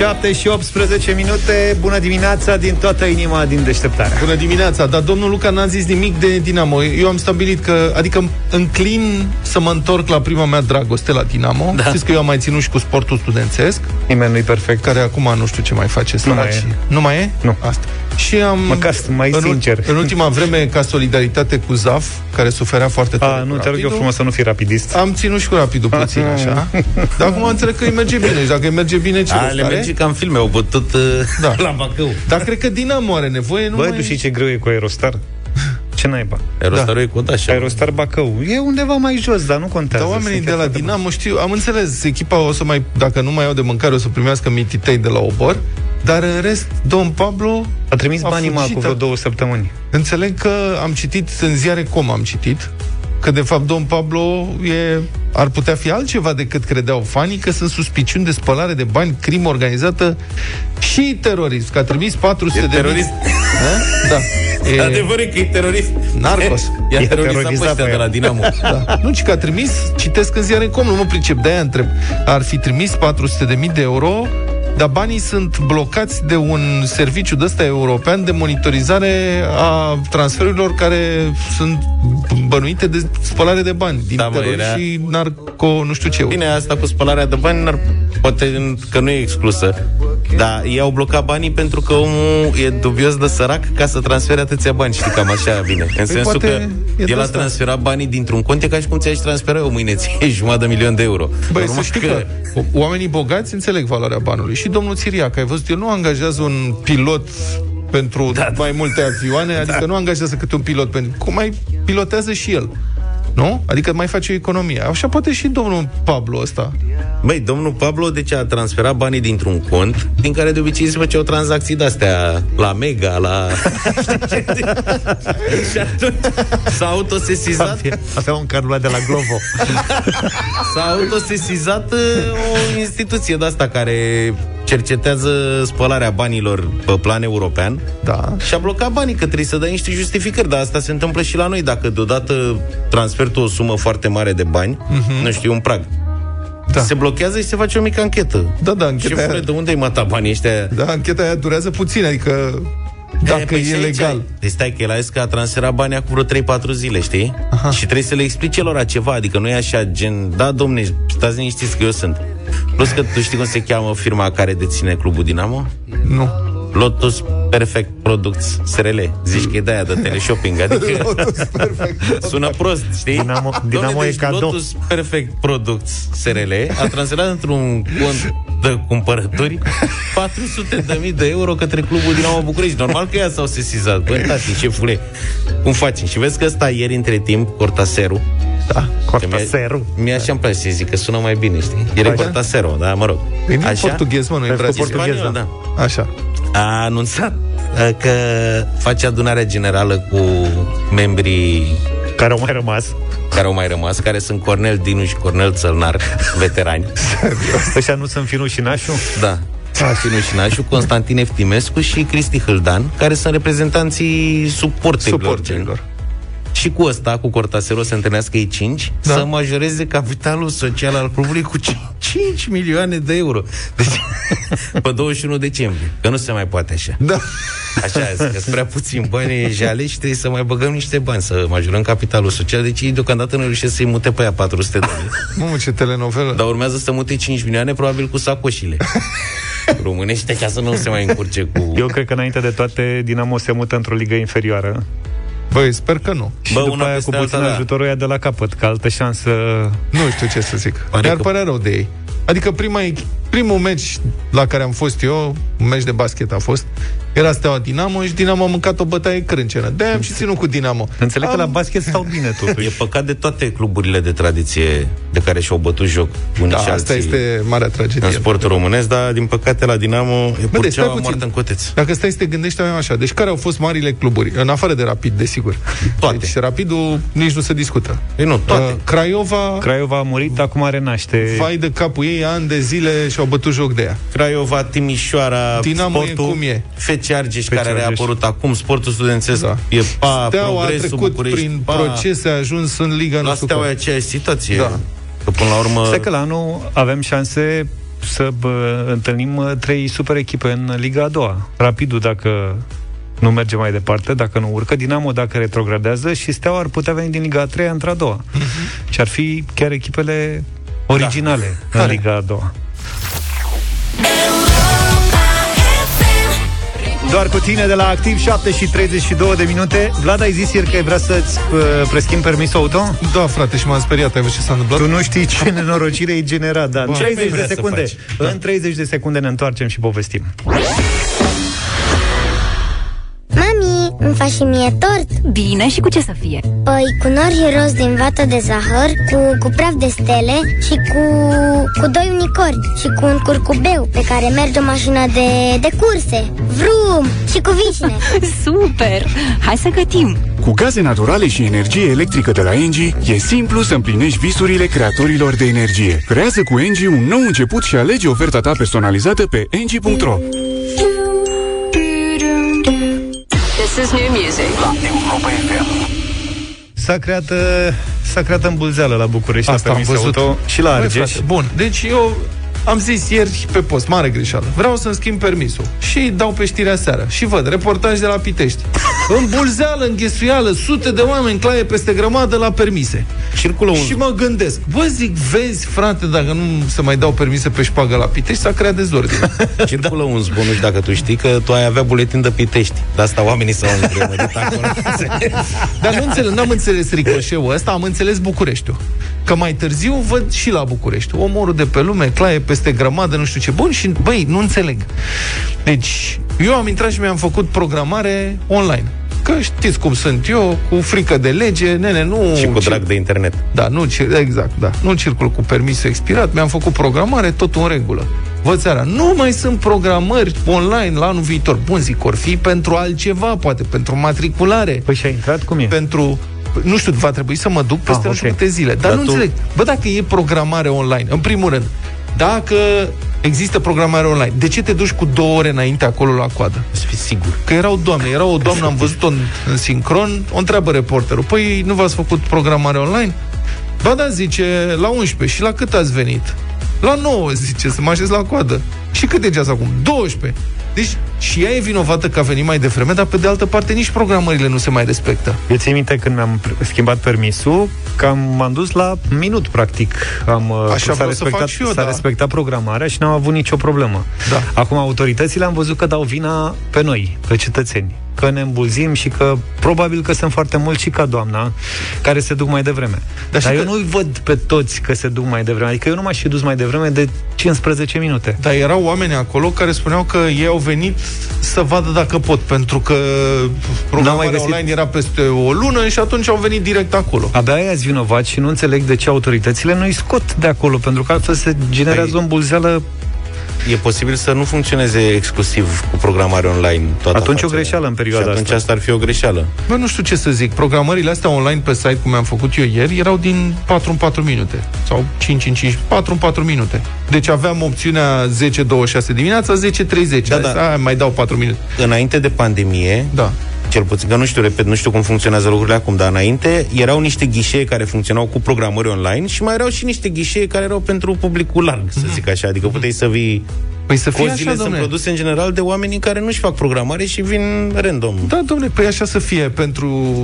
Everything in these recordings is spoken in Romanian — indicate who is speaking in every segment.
Speaker 1: 7 și 18 minute. Bună dimineața din toată inima din deșteptare
Speaker 2: Bună dimineața, dar domnul Luca n-a zis nimic de Dinamo. Eu am stabilit că, adică înclin să mă întorc la prima mea dragoste la Dinamo. Da. Știți că eu am mai ținut și cu sportul studențesc.
Speaker 1: Nimeni nu-i perfect.
Speaker 2: Care acum nu știu ce mai face
Speaker 1: Nu mai e.
Speaker 2: Nu mai e?
Speaker 1: Nu.
Speaker 2: Asta și am,
Speaker 1: Măcar mai
Speaker 2: în,
Speaker 1: sincer
Speaker 2: În ultima vreme, ca solidaritate cu ZAF Care suferea foarte tare
Speaker 1: A, nu, te rog eu frumos să nu fii rapidist
Speaker 2: Am ținut și cu rapidul puțin, așa Dar acum înțeleg că îi merge bine Și dacă îi merge bine, ce
Speaker 3: A, le merge ca în filme, au bătut uh,
Speaker 2: Da.
Speaker 3: la Bacău.
Speaker 2: Dar cred că Dinamo are nevoie nu
Speaker 1: Băi,
Speaker 2: mai...
Speaker 1: tu știi ce greu e cu Aerostar? Ce naiba?
Speaker 3: Aerostarul da. e cu așa.
Speaker 1: Aerostar Bacău. E undeva mai jos, dar nu contează.
Speaker 2: Dar oamenii
Speaker 1: Sunt
Speaker 2: de la
Speaker 1: foarte
Speaker 2: Dinamo știu, am înțeles, echipa o să mai, dacă nu mai au de mâncare, o să primească mititei de la obor, dar în rest, domn Pablo
Speaker 1: A trimis
Speaker 2: a
Speaker 1: banii mă
Speaker 2: fugit,
Speaker 1: cu vreo
Speaker 2: a-
Speaker 1: două săptămâni.
Speaker 2: Înțeleg că am citit în ziare cum am citit, că de fapt domn Pablo e, ar putea fi altceva decât credeau fanii, că sunt suspiciuni de spălare de bani, crimă organizată și terorism, că a trimis 400
Speaker 3: E
Speaker 2: de
Speaker 3: terorist.
Speaker 2: mii. Da?
Speaker 3: E...
Speaker 2: E,
Speaker 3: Adevărul e că e terorist.
Speaker 2: Narcos.
Speaker 3: I-a
Speaker 1: E
Speaker 3: terorizat pe
Speaker 1: terorizat
Speaker 3: ăștia
Speaker 1: pe
Speaker 3: de la
Speaker 1: el.
Speaker 3: Dinamo.
Speaker 2: Da. Nu, ci că a trimis, citesc în ziare cum, nu mă pricep, de-aia întreb. Ar fi trimis 400 de mii de euro, dar banii sunt blocați de un serviciu de ăsta european de monitorizare a transferurilor care sunt bănuite de spălare de bani din
Speaker 3: Da, mă,
Speaker 2: terorism
Speaker 3: era-
Speaker 2: și narco, nu știu ce.
Speaker 3: Bine, asta cu spălarea de bani, n-ar, poate că nu e exclusă. Dar ei au blocat banii pentru că omul e dubios de sărac ca să transfere atâția bani. Știi, cam așa vine. În sensul
Speaker 2: poate
Speaker 3: că
Speaker 2: e de
Speaker 3: el a
Speaker 2: asta.
Speaker 3: transferat banii dintr-un cont, e ca și cum ți-ai transfera eu mâine ție jumătate de milion de euro.
Speaker 2: Băi,
Speaker 3: Normal
Speaker 2: să știi că... că oamenii bogați înțeleg valoarea banului. Și domnul Țiriac, ai văzut, el nu angajează un pilot pentru da, mai multe avioane, adică nu angajează câte un pilot, pentru cum mai pilotează și el. Nu? Adică mai face o economie. Așa poate și domnul Pablo ăsta.
Speaker 3: Băi, domnul Pablo, deci a transferat banii dintr-un cont din care de obicei se făceau tranzacții de-astea la Mega, la... și atunci s-a autosesizat
Speaker 1: Avea un carulat de la Glovo.
Speaker 3: S-a autosesizat uh, o instituție de asta care cercetează spălarea banilor pe plan european
Speaker 2: Da.
Speaker 3: și a blocat banii, că trebuie să dai niște justificări, dar asta se întâmplă și la noi. Dacă deodată transferi tu o sumă foarte mare de bani, uh-huh. nu știu, un prag,
Speaker 2: Da.
Speaker 3: se blochează și se face o mică anchetă.
Speaker 2: Da, da,
Speaker 3: Și
Speaker 2: ancheta aia,
Speaker 3: de unde ai mătat banii ăștia?
Speaker 2: da, ancheta aia durează puțin, adică dacă
Speaker 3: păi
Speaker 2: e
Speaker 3: și aici
Speaker 2: legal.
Speaker 3: ai- Deci stai că el a zis că a transferat banii acum vreo 3-4 zile, știi?
Speaker 2: Aha.
Speaker 3: Și trebuie să le explice lor ceva, adică nu e așa gen, da, domne, stați liniștiți că eu sunt. Plus că tu știi cum se cheamă firma care deține clubul Dinamo?
Speaker 2: Nu.
Speaker 3: Lotus Perfect Products SRL. Zici că e de aia de teleshopping, adică
Speaker 2: Lotus, perfect.
Speaker 3: sună prost, știi?
Speaker 1: Dinamo-
Speaker 3: Dom'le,
Speaker 1: Dinamo e
Speaker 3: deci
Speaker 1: cadou.
Speaker 3: Lotus Perfect Products SRL a transferat într-un cont de cumpărături 400 de mii de euro către clubul Dinamo București. Normal că ea s-au sesizat. Băi, tati, șefule, cum facem? Și vezi că ăsta ieri între timp, Cortaseru,
Speaker 2: Da.
Speaker 1: Cortaseru.
Speaker 3: mi-a așa îmi place să zic, că sună mai bine, știi? El e
Speaker 2: Așa?
Speaker 3: Cortaseru, da, mă rog.
Speaker 2: E din portughez, mă, nu e
Speaker 1: Vezi că
Speaker 2: brazilian.
Speaker 1: portughez,
Speaker 3: Spaniol,
Speaker 1: da.
Speaker 2: Așa.
Speaker 3: A anunțat uh, că face adunarea generală cu membrii
Speaker 1: Care au mai rămas.
Speaker 3: care au mai rămas, care sunt Cornel Dinu și Cornel Țălnar, veterani.
Speaker 1: Ăștia nu sunt Finu și Nașu?
Speaker 3: Da. Finu și Nașu, Constantin Eftimescu și Cristi Hâldan, care sunt reprezentanții suporterilor.
Speaker 2: Suporterilor.
Speaker 3: Gen. Și cu ăsta, cu Cortasero, se întâlnească ei 5,
Speaker 2: Da.
Speaker 3: da. să majoreze capitalul social al clubului cu 5 milioane de euro. Deci, pe 21 decembrie. Că nu se mai poate așa.
Speaker 2: Da.
Speaker 3: Așa, că sunt prea puțin bani e jale și trebuie să mai băgăm niște bani, să majorăm capitalul social. Deci ei deocamdată nu reușesc să-i mute pe aia 400 de mii.
Speaker 2: Mamă, ce telenovelă.
Speaker 3: Dar urmează să mute 5 milioane, probabil cu sacoșile. Românește ca să nu se mai încurce cu...
Speaker 1: Eu cred că înainte de toate Dinamo se mută într-o ligă inferioară
Speaker 2: Băi, sper că nu.
Speaker 1: Și
Speaker 3: Bă,
Speaker 1: după
Speaker 3: una
Speaker 1: aia
Speaker 3: peste
Speaker 1: cu puțin
Speaker 3: alta, da.
Speaker 1: ajutorul ea de la capăt Că altă șansă
Speaker 2: Nu știu ce să zic.
Speaker 3: Pare
Speaker 2: Mi-ar
Speaker 3: că-
Speaker 2: părea rău de ei. Adică prima, primul meci la care am fost eu, un meci de basket a fost, era Steaua Dinamo și Dinamo a mâncat o bătaie crâncenă. De-aia am și ținut cu Dinamo.
Speaker 1: Înțeleg că
Speaker 2: am...
Speaker 1: la basket stau bine totuși
Speaker 3: E păcat de toate cluburile de tradiție de care și-au bătut joc unii
Speaker 2: Da,
Speaker 3: și
Speaker 2: asta
Speaker 3: alții
Speaker 2: este marea tragedie.
Speaker 3: în sportul românesc, dar din păcate la Dinamo e
Speaker 2: Bă, deci stai
Speaker 3: purceaua
Speaker 2: puțin.
Speaker 3: moartă în coteț.
Speaker 2: Dacă stai să te gândești, avem așa. Deci care au fost marile cluburi? În afară de Rapid, desigur.
Speaker 3: Toate.
Speaker 2: Deci Rapidul nici nu se discută.
Speaker 3: Ei, nu, toate.
Speaker 2: Uh, Craiova,
Speaker 1: Craiova a murit, acum renaște
Speaker 2: vai de capul ei, ani de zile și-au bătut joc de ea.
Speaker 3: Craiova, Timișoara,
Speaker 2: Dinamo e
Speaker 3: sportul,
Speaker 2: cum e.
Speaker 3: FC Argeș,
Speaker 1: FC
Speaker 3: care a
Speaker 1: Argeș.
Speaker 3: reapărut acum, sportul studențesc,
Speaker 2: Da.
Speaker 3: e pa,
Speaker 2: Steaua a
Speaker 3: progresul
Speaker 2: trecut
Speaker 3: București,
Speaker 2: prin
Speaker 3: pa.
Speaker 2: procese, a ajuns în Liga, nu
Speaker 3: La
Speaker 2: știu
Speaker 3: Steaua e
Speaker 2: cum.
Speaker 3: aceeași situație.
Speaker 2: Da.
Speaker 3: Că până la urmă...
Speaker 1: Stai că la anul avem șanse să bă, întâlnim uh, trei super echipe în Liga a doua. Rapidul dacă nu merge mai departe, dacă nu urcă, Dinamo dacă retrogradează și Steaua ar putea veni din Liga a treia într-a doua. Uh-huh. Și ar fi chiar echipele originale da. în Liga a doua. Doar cu tine de la Activ 7 și 32 de minute. Vlad, ai zis ieri că ai vrea să-ți uh, preschimbi permisul auto?
Speaker 2: Da, frate, și m-am speriat, ai văzut ce s-a întâmplat?
Speaker 1: Tu nu știi ce nenorocire ai generat, dar în 30 de secunde. În 30 de secunde ne întoarcem și povestim.
Speaker 4: Mami, îmi faci și mie tort?
Speaker 5: Bine, și cu ce să fie?
Speaker 4: Păi cu nori roz din vată de zahăr, cu, cu praf de stele și cu, cu doi unicori și cu un curcubeu pe care merge o mașină de, de curse. Vrum! Și cu vicine.
Speaker 5: Super! Hai să gătim!
Speaker 6: Cu gaze naturale și energie electrică de la Engie, e simplu să împlinești visurile creatorilor de energie. Creează cu Engie un nou început și alege oferta ta personalizată pe engie.ro.
Speaker 5: This is new music.
Speaker 1: S-a creat, uh, s-a creat îmbulzeală la București
Speaker 2: Asta
Speaker 1: la
Speaker 2: am
Speaker 1: permis
Speaker 2: văzut.
Speaker 1: auto și la
Speaker 2: Băi,
Speaker 1: Argeș
Speaker 2: frate, Bun, deci eu am zis ieri pe post, mare greșeală. Vreau să-mi schimb permisul. Și dau pe știrea seara. Și văd, reportaj de la Pitești. În bulzeală, în ghesuială, sute de oameni claie peste grămadă la permise.
Speaker 3: Circulă un...
Speaker 2: Și mă gândesc, bă, zic, vezi, frate, dacă nu se mai dau permise pe șpagă la Pitești, s-a creat dezordine.
Speaker 3: Circulă un zvon, nu știu dacă tu știi, că tu ai avea buletin de Pitești. De asta oamenii s-au îngrămădit acolo.
Speaker 2: Dar nu înțeles, n-am înțeles ricoșeul ăsta, am înțeles Bucureștiul. Că mai târziu văd și la București. Omorul de pe lume, claie peste grămadă, nu știu ce. Bun, și băi, nu înțeleg. Deci, eu am intrat și mi-am făcut programare online. Că știți cum sunt eu, cu frică de lege, nene, nu...
Speaker 3: și cu
Speaker 2: ci-
Speaker 3: drag de internet.
Speaker 2: Da, nu, cir- exact, da. Nu circul cu permis expirat, mi-am făcut programare, totul în regulă. Văd seara, nu mai sunt programări online la anul viitor. Bun, zic, or fi pentru altceva, poate, pentru matriculare
Speaker 1: Păi și-a intrat? Cum e?
Speaker 2: pentru nu știu, va trebui să mă duc peste
Speaker 1: Ah,
Speaker 2: nu știu
Speaker 1: ok.
Speaker 2: câte zile. Dar,
Speaker 3: Dar
Speaker 2: nu
Speaker 3: tu-
Speaker 2: înțeleg. Bă, dacă e programare online, în primul rând, dacă există programare online, de ce te duci cu două ore înainte acolo la coadă?
Speaker 3: Să fii sigur.
Speaker 2: Că erau doamne, era o doamnă, am văzut-o în, în sincron, o întreabă reporterul, păi nu v-ați făcut programare online? Ba da, zice, la 11. Și la cât ați venit? La 9, zice, să mă așez la coadă. Și cât e ceas acum? 12. Deci și ea e vinovată că a venit mai devreme, dar pe de altă parte nici programările nu se mai respectă.
Speaker 1: Eu țin minte când mi-am pr- schimbat permisul, că am, m-am dus la minut, practic. Am, uh,
Speaker 2: Așa
Speaker 1: s-a,
Speaker 2: vreau să
Speaker 1: respectat,
Speaker 2: fac și eu,
Speaker 1: s-a
Speaker 2: da.
Speaker 1: respectat programarea și n-am avut nicio problemă.
Speaker 2: Da.
Speaker 1: Acum, autoritățile am văzut că dau vina pe noi, pe cetățeni. Că ne îmbulzim și că probabil că sunt foarte mulți și ca doamna care se duc mai devreme. Dar,
Speaker 2: și
Speaker 1: Dar
Speaker 2: că-
Speaker 1: eu nu-i văd pe toți că se duc mai devreme. Adică eu nu m-aș fi dus mai devreme de 15 minute.
Speaker 2: Dar erau oameni acolo care spuneau că ei au venit să vadă dacă pot, pentru că
Speaker 1: N-au
Speaker 2: programarea
Speaker 1: mai găsit-
Speaker 2: online era peste o lună și atunci au venit direct acolo.
Speaker 1: Abia aia vinovat și nu înțeleg de ce autoritățile nu-i scot de acolo, pentru că altfel se generează
Speaker 3: Păi,
Speaker 1: o îmbulzeală
Speaker 3: E posibil să nu funcționeze exclusiv cu programare online toată
Speaker 1: Atunci o
Speaker 3: afacerea.
Speaker 1: greșeală în perioada
Speaker 3: și atunci
Speaker 1: asta.
Speaker 3: asta ar fi o greșeală.
Speaker 2: Bă, nu știu ce să zic. Programările astea online pe site, cum am făcut eu ieri, erau din 4 în 4 minute. Sau 5 în 5, 4 în 4 minute. Deci aveam opțiunea 10-26 dimineața, 10-30.
Speaker 3: Da,
Speaker 2: Da,
Speaker 3: da.
Speaker 2: da. mai dau 4 minute.
Speaker 3: Înainte de pandemie,
Speaker 2: Da.
Speaker 3: Cel puțin, că nu știu, repet, nu știu cum funcționează lucrurile acum, dar înainte erau niște ghișee care funcționau cu programări online și mai erau și niște ghișee care erau pentru publicul larg, să zic așa. Adică puteai să vii
Speaker 2: Păi să fie
Speaker 3: Cozile
Speaker 2: așa,
Speaker 3: sunt
Speaker 2: domnule.
Speaker 3: produse în general de oamenii care nu-și fac programare și vin random.
Speaker 2: Da, domnule, păi așa să fie pentru,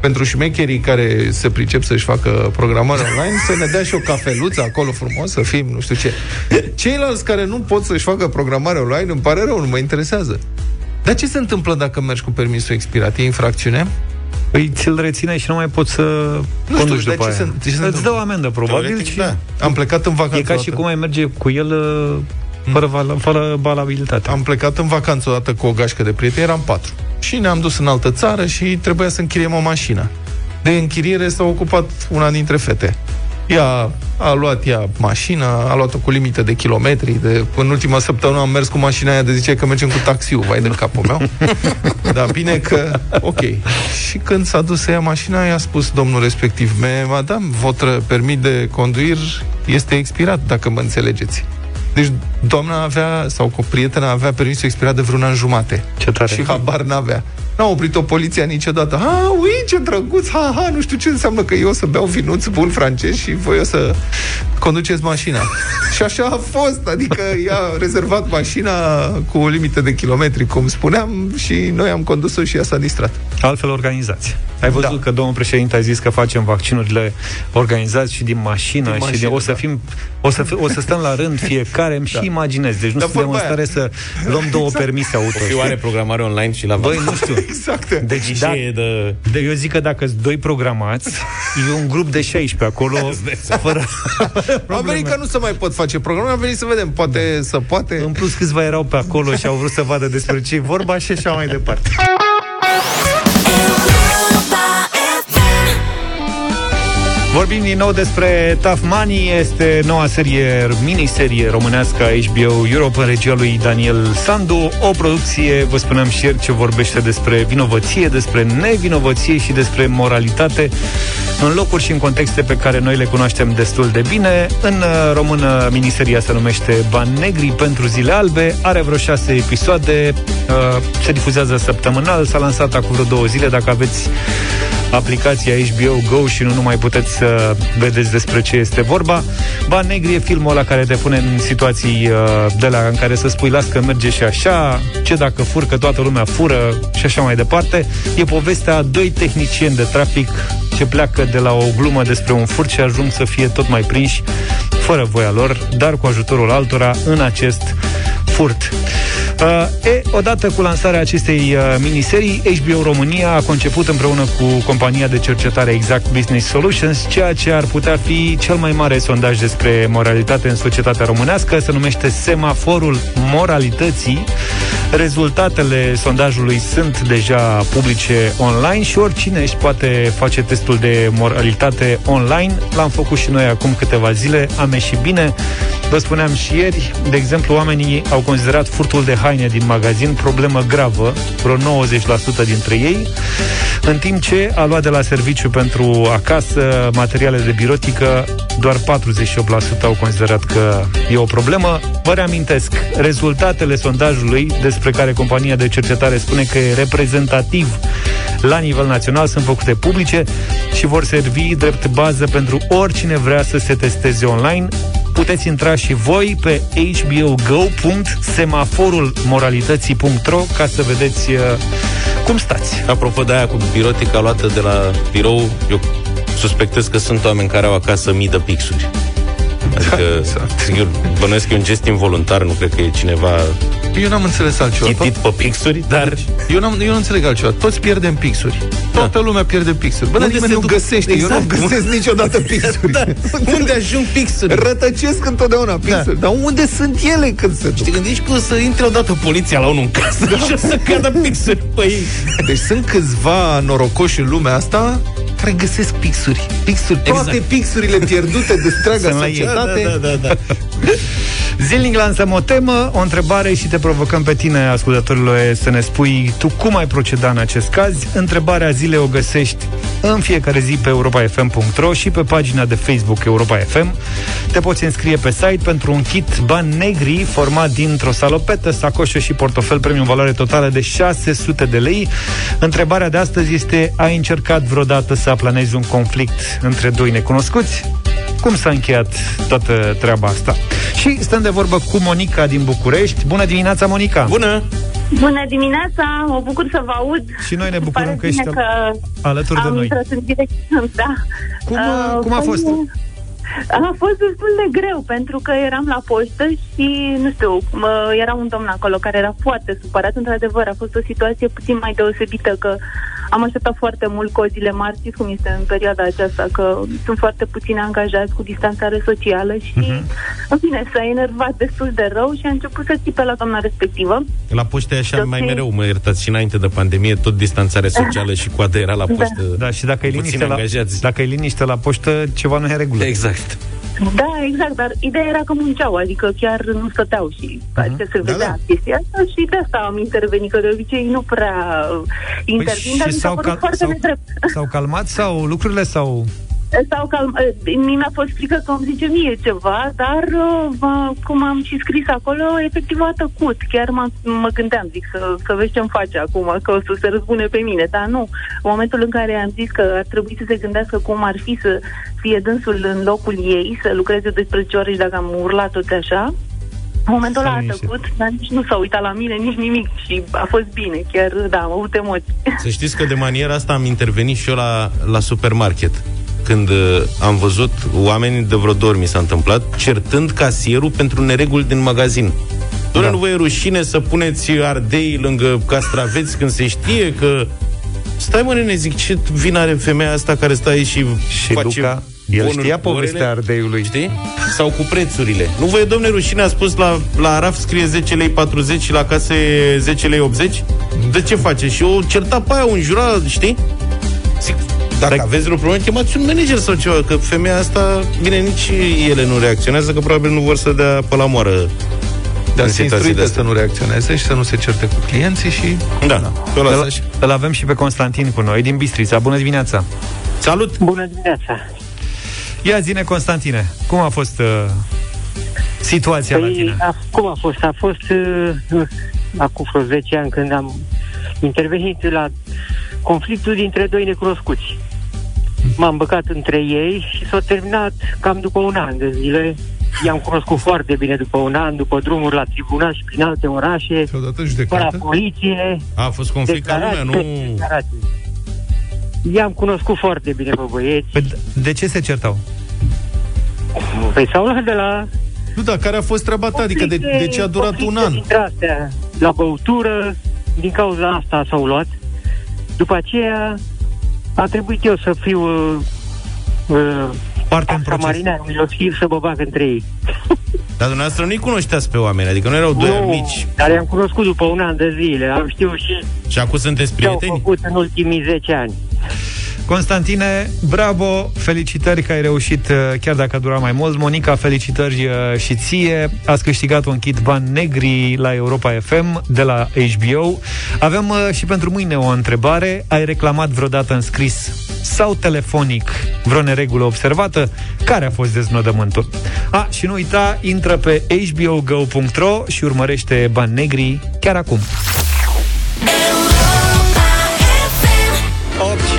Speaker 2: pentru șmecherii care se pricep să-și facă programare online, să ne dea și o cafeluță acolo frumos, să fim, nu știu ce. Ceilalți care nu pot să-și facă programare online, îmi pare rău, nu mă interesează. Dar ce se întâmplă dacă mergi cu permisul expirat? E infracțiune?
Speaker 1: Păi ți-l reține și nu mai poți să
Speaker 2: știu,
Speaker 1: conduci
Speaker 2: dar
Speaker 1: după
Speaker 2: ce
Speaker 1: aia.
Speaker 2: se- ce se
Speaker 1: Îți
Speaker 2: întâmplă?
Speaker 1: dă o amendă, probabil,
Speaker 3: Teoretic,
Speaker 1: și
Speaker 3: da.
Speaker 2: Am plecat în vacanță
Speaker 1: e ca și
Speaker 2: odată.
Speaker 1: cum ai merge cu el uh, fără, val- fără valabilitate.
Speaker 2: Am plecat în vacanță odată cu o gașcă de prieteni, eram patru. Și ne-am dus în altă țară și trebuia să închiriem o mașină. De închiriere s-a ocupat una dintre fete. Ea a luat ea mașina, a luat-o cu limită de kilometri. De, în ultima săptămână am mers cu mașina aia de zice că mergem cu taxiul, vai de capul meu. Dar bine că, ok. Și când s-a dus să ia mașina, i-a spus domnul respectiv, "Me, madame, votre permis de conduir este expirat, dacă mă înțelegeți. Deci doamna avea, sau cu prietena avea permisul expirat de vreun an jumate.
Speaker 1: Ce tare.
Speaker 2: Și habar n-avea. N-a oprit-o poliția niciodată. Ha, ui, ce drăguț, ha, ha, nu știu ce înseamnă că eu o să beau vinuț bun francez și voi o să conduceți mașina. și așa a fost, adică i-a rezervat mașina cu o limită de kilometri, cum spuneam, și noi am condus-o și ea s-a distrat.
Speaker 1: Altfel organizați. Ai văzut
Speaker 2: Da.
Speaker 1: că domnul președinte a zis că facem vaccinurile organizați și din mașină,
Speaker 2: Din
Speaker 1: și
Speaker 2: mașină,
Speaker 1: din, o să
Speaker 2: da.
Speaker 1: fim o să, fi, o să stăm la rând fiecare, îmi și imaginez. Deci nu
Speaker 2: Dar
Speaker 1: suntem în
Speaker 2: vorba aia.
Speaker 1: stare să luăm două permise auto.
Speaker 3: Și oare programare online și la
Speaker 1: Băi, nu știu.
Speaker 2: Exact.
Speaker 1: Deci,
Speaker 3: Și
Speaker 1: da,
Speaker 3: e de...
Speaker 1: de, eu zic că dacă sunt doi programați, e un grup de 16 acolo, fără
Speaker 2: Am venit că nu se mai pot face programe, am venit să vedem, poate să poate.
Speaker 1: În plus, câțiva erau pe acolo și au vrut să vadă despre ce vorba și așa mai departe. Vorbim din nou despre Tough Money, este noua serie, miniserie românească a HBO Europe în regia lui Daniel Sandu, o producție, vă spuneam și ieri, ce vorbește despre vinovăție, despre nevinovăție și despre moralitate în locuri și în contexte pe care noi le cunoaștem destul de bine. În uh, română, miniseria se numește Bani Negri pentru Zile Albe, are vreo șase episoade, uh, se difuzează săptămânal, s-a lansat acum vreo două zile, dacă aveți aplicația HBO Go și nu numai puteți să vedeți despre ce este vorba. Bani Negri e filmul ăla care te pune în situații uh, de la în care să spui las că merge și așa, ce dacă furcă, toată lumea fură și așa mai departe. E povestea a doi tehnicieni de trafic ce pleacă de la o glumă despre un furt și ajung să fie tot mai prinși fără voia lor, dar cu ajutorul altora în acest furt. Uh, e, odată cu lansarea acestei uh, miniserii, HBO România a conceput împreună cu compania de cercetare Exact Business Solutions ceea ce ar putea fi cel mai mare sondaj despre moralitate în societatea românească, se numește Semaforul Moralității. Rezultatele sondajului sunt deja publice online și oricine își poate face testul de moralitate online. L-am făcut și noi acum câteva zile, am ieșit bine. Vă spuneam și ieri, de exemplu, oamenii au considerat furtul de haine din magazin problemă gravă, vreo 90% dintre ei, în timp ce a luat de la serviciu pentru acasă materiale de birotică, doar 48% au considerat că e o problemă. Vă reamintesc, rezultatele sondajului despre care compania de cercetare spune că e reprezentativ la nivel național sunt făcute publice și vor servi drept bază pentru oricine vrea să se testeze online puteți intra și voi pe hbogo.semaforulmoralității.ro ca să vedeți uh, cum stați.
Speaker 3: Apropo de aia cu birotica luată de la birou, eu suspectez că sunt oameni care au acasă mii de pixuri. Adică, eu bănuiesc că e un gest involuntar, nu cred că e cineva
Speaker 2: Eu n-am înțeles altceva.
Speaker 3: chitit pe pixuri, dar
Speaker 2: Eu, n-am, eu nu înțeleg altceva. Toți pierdem pixuri. Toată lumea pierde pixuri. Bă, dar
Speaker 3: Unde
Speaker 2: nimeni
Speaker 3: se
Speaker 2: nu
Speaker 3: duc?
Speaker 2: găsește. Eu
Speaker 3: Exact.
Speaker 2: nu găsesc niciodată pixuri.
Speaker 3: da, unde ajung pixuri?
Speaker 2: Rătăcesc întotdeauna pixuri. Dar unde sunt ele când se
Speaker 3: Te
Speaker 2: duc?
Speaker 3: gândești că o să intre odată poliția la unul în casă și o să cadă pixuri pe ei.
Speaker 2: Deci sunt câțiva norocoși în lumea asta care găsesc pixuri. Pixuri. Toate
Speaker 3: Exact.
Speaker 2: pixurile pierdute de întreaga
Speaker 1: Sunt la ei.
Speaker 2: societate.
Speaker 3: Da, da, da, da.
Speaker 1: Zilnic lansăm o temă, o întrebare și te provocăm pe tine, ascultătorile, să ne spui tu cum ai proceda în acest caz. Întrebarea zilei o găsești în fiecare zi pe europafm.ro și pe pagina de Facebook Europa FM. Te poți înscrie pe site pentru un kit bani negri format dintr-o salopetă, sacoșă și portofel premium valoare totală de 600 de lei. Întrebarea de astăzi este, ai încercat vreodată să aplanezi un conflict între doi necunoscuți? Cum s-a încheiat toată treaba asta? Și stăm de vorbă cu Monica din București. Bună dimineața, Monica!
Speaker 3: Bună!
Speaker 7: Bună dimineața, mă bucur să vă aud.
Speaker 1: Și noi ne bucurăm
Speaker 7: Pare
Speaker 1: că ești
Speaker 7: bine că
Speaker 1: alături de
Speaker 7: am
Speaker 1: noi.
Speaker 7: intrat în direct, da.
Speaker 1: Cum, uh, cum a
Speaker 7: păi,
Speaker 1: fost?
Speaker 7: A fost destul de greu, pentru că eram la poștă și, nu știu, mă, era un domn acolo care era foarte supărat. Într-adevăr, a fost o situație puțin mai deosebită, că am așteptat foarte mult cu zile marți, știți cum este în perioada aceasta, că sunt foarte puțini angajați cu distanțare socială și,
Speaker 1: Mhm.
Speaker 7: în fine, s-a enervat destul de rău și a început să țipe la doamna respectivă.
Speaker 3: La poștă e așa
Speaker 7: Ok.
Speaker 3: mai mereu, mă iertați, și înainte de pandemie, tot distanțare socială și coadă era la poștă.
Speaker 1: Da, și dacă e
Speaker 3: Puțini
Speaker 1: liniște la,
Speaker 3: angajați.
Speaker 1: dacă e liniște la poștă, ceva nu e în regulă.
Speaker 3: Exact.
Speaker 7: Da, exact, dar ideea era că munceau, adică chiar nu stăteau și
Speaker 1: Mhm.
Speaker 7: adică se vedea
Speaker 2: da.
Speaker 7: chestia asta și de asta am intervenit, că de obicei nu prea uh, intervin, dar mi s-a părut foarte
Speaker 1: Păi s-au,
Speaker 7: nedrept.
Speaker 1: s-au calmat sau lucrurile sau
Speaker 7: Sau că uh, mie mi-a fost frică că îmi zice mie ceva, dar uh, mă- cum am și scris acolo, efectiv a tăcut. Chiar mă, mă gândeam, zic, să, să vezi ce-mi face acum, că o să se răzbune pe mine. Dar nu, în momentul în care am zis că ar trebui să se gândească cum ar fi să fie dânsul în locul ei, să lucreze 12 ore și dacă am urlat tot așa, în momentul ăla a
Speaker 1: liniștit.
Speaker 7: tăcut, dar nici nu s-a uitat la mine, nici nimic și a fost bine, chiar, da, am avut emoții.
Speaker 3: Să știți că de maniera asta am intervenit și eu la, la supermarket. Când uh, am văzut oamenii de vreo două ori mi s-a întâmplat, certând casierul pentru nereguli din magazin. Doamne,
Speaker 1: Da.
Speaker 3: nu vă e rușine să puneți ardei lângă castraveți când se știe că... Stai mă, nene, zic, ce vină are femeia asta care stă aici și,
Speaker 1: Și
Speaker 3: face
Speaker 1: Luca, el
Speaker 3: bonuri
Speaker 1: știa
Speaker 3: cu orele?
Speaker 1: povestea ardeiului.
Speaker 3: Știi? Sau cu prețurile. Nu vă e, domne, rușine, a spus la, la Araf scrie 10 lei 40 și la case 10 lei 80? De ce face? Și eu certa pe aia, un jura, știi? Zic, dacă
Speaker 1: Dar-
Speaker 3: aveți vreo problemă, chemați un manager sau ceva, că femeia asta, bine, nici ele nu reacționează, că probabil nu vor să dea pe la moară
Speaker 2: Dar
Speaker 3: în
Speaker 2: să
Speaker 3: situații de
Speaker 2: instruite
Speaker 3: astea.
Speaker 2: să nu reacționeze și să nu se certe cu clienții și...
Speaker 3: Da, eu las
Speaker 1: Îl,
Speaker 3: așa.
Speaker 1: îl avem și pe Constantin cu noi din Bistrița. Bună dimineața!
Speaker 3: Salut!
Speaker 8: Bună dimineața!
Speaker 1: Ia zine, Constantine, cum a fost uh, situația la
Speaker 8: Păi,
Speaker 1: tine?
Speaker 8: a, cum a fost? A fost uh, acum vreo 10 ani când am intervenit la conflictul dintre doi necunoscuți. M-am băcat între ei și s-a terminat cam după un an de zile. I-am cunoscut foarte bine după un an, după drumuri la tribunal și prin alte orașe,
Speaker 2: Și-au dat în
Speaker 8: fără
Speaker 2: judecată.
Speaker 8: poliție,
Speaker 3: A fost conflict ca lumea,
Speaker 8: declarații,
Speaker 3: nu...
Speaker 8: declarații. I-am cunoscut foarte bine pe băieți.
Speaker 1: Păi, de ce se certau?
Speaker 8: Păi s-au luat de la
Speaker 2: Nu, dar care a fost treaba ta? Adică de, de ce a durat un
Speaker 8: conflicte
Speaker 2: an?
Speaker 8: Dintre astea, la băutură, din cauza asta s-au luat. După aceea a trebuit eu să fiu uh, uh,
Speaker 1: Parte în
Speaker 8: asta
Speaker 1: proces.
Speaker 8: marinar milosiv să mă bag între ei.
Speaker 3: Dar dumneavoastră nu-i cunoșteați pe oameni, adică nu erau doi
Speaker 8: Nu,
Speaker 3: amici.
Speaker 8: Dar i-am cunoscut după un an de zile. Am știut și
Speaker 3: Și acum sunteți
Speaker 8: ce au
Speaker 3: prieteni?
Speaker 8: făcut în ultimii 10 ani.
Speaker 1: Constantine, bravo, felicitări că ai reușit, uh, chiar dacă a durat mai mult. Monica, felicitări uh, și ție. Ați câștigat un kit bani negri la Europa FM de la HBO. Avem uh, și pentru mâine o întrebare. Ai reclamat vreodată în scris sau telefonic vreo neregulă observată? Care a fost deznodământul? A, și nu uita, intră pe hbogo.ro și urmărește bani negri chiar acum.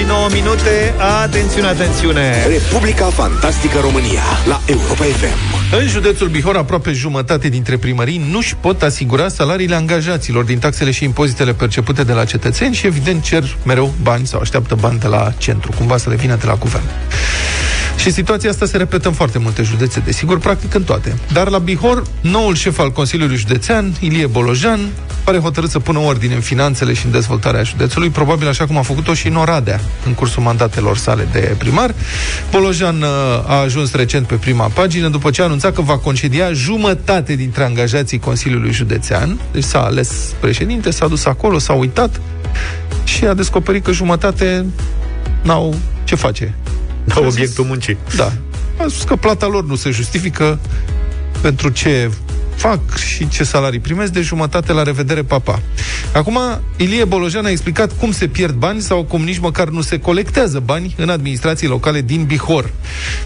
Speaker 1: 9 minute, atențiune, atențiune!
Speaker 9: Republica Fantastică România la Europa FM.
Speaker 2: În județul Bihor, aproape jumătate dintre primării nu-și pot asigura salariile angajaților din taxele și impozitele percepute de la cetățeni și, evident, cer mereu bani sau așteaptă bani de la centru, cumva să le vină de la guvern. Și situația asta se repetă în foarte multe județe, desigur, practic în toate. Dar la Bihor, noul șef al Consiliului Județean, Ilie Bolojan, pare hotărât să pună ordine în finanțele și în dezvoltarea județului, probabil așa cum a făcut-o și în Oradea, în cursul mandatelor sale de primar. Bolojan uh, a ajuns recent pe prima pagină, după ce a anunțat că va concedia jumătate dintre angajații Consiliului Județean. Deci s-a ales președinte, s-a dus acolo, s-a uitat și a descoperit că jumătate n-au ce face.
Speaker 1: Da, obiectul muncii.
Speaker 2: Da. A spus că plata lor nu se justifică pentru ce fac și ce salarii primesc, de jumătate la revedere, papa. Acum, Ilie Bolojan a explicat cum se pierd bani sau cum nici măcar nu se colectează bani în administrații locale din Bihor.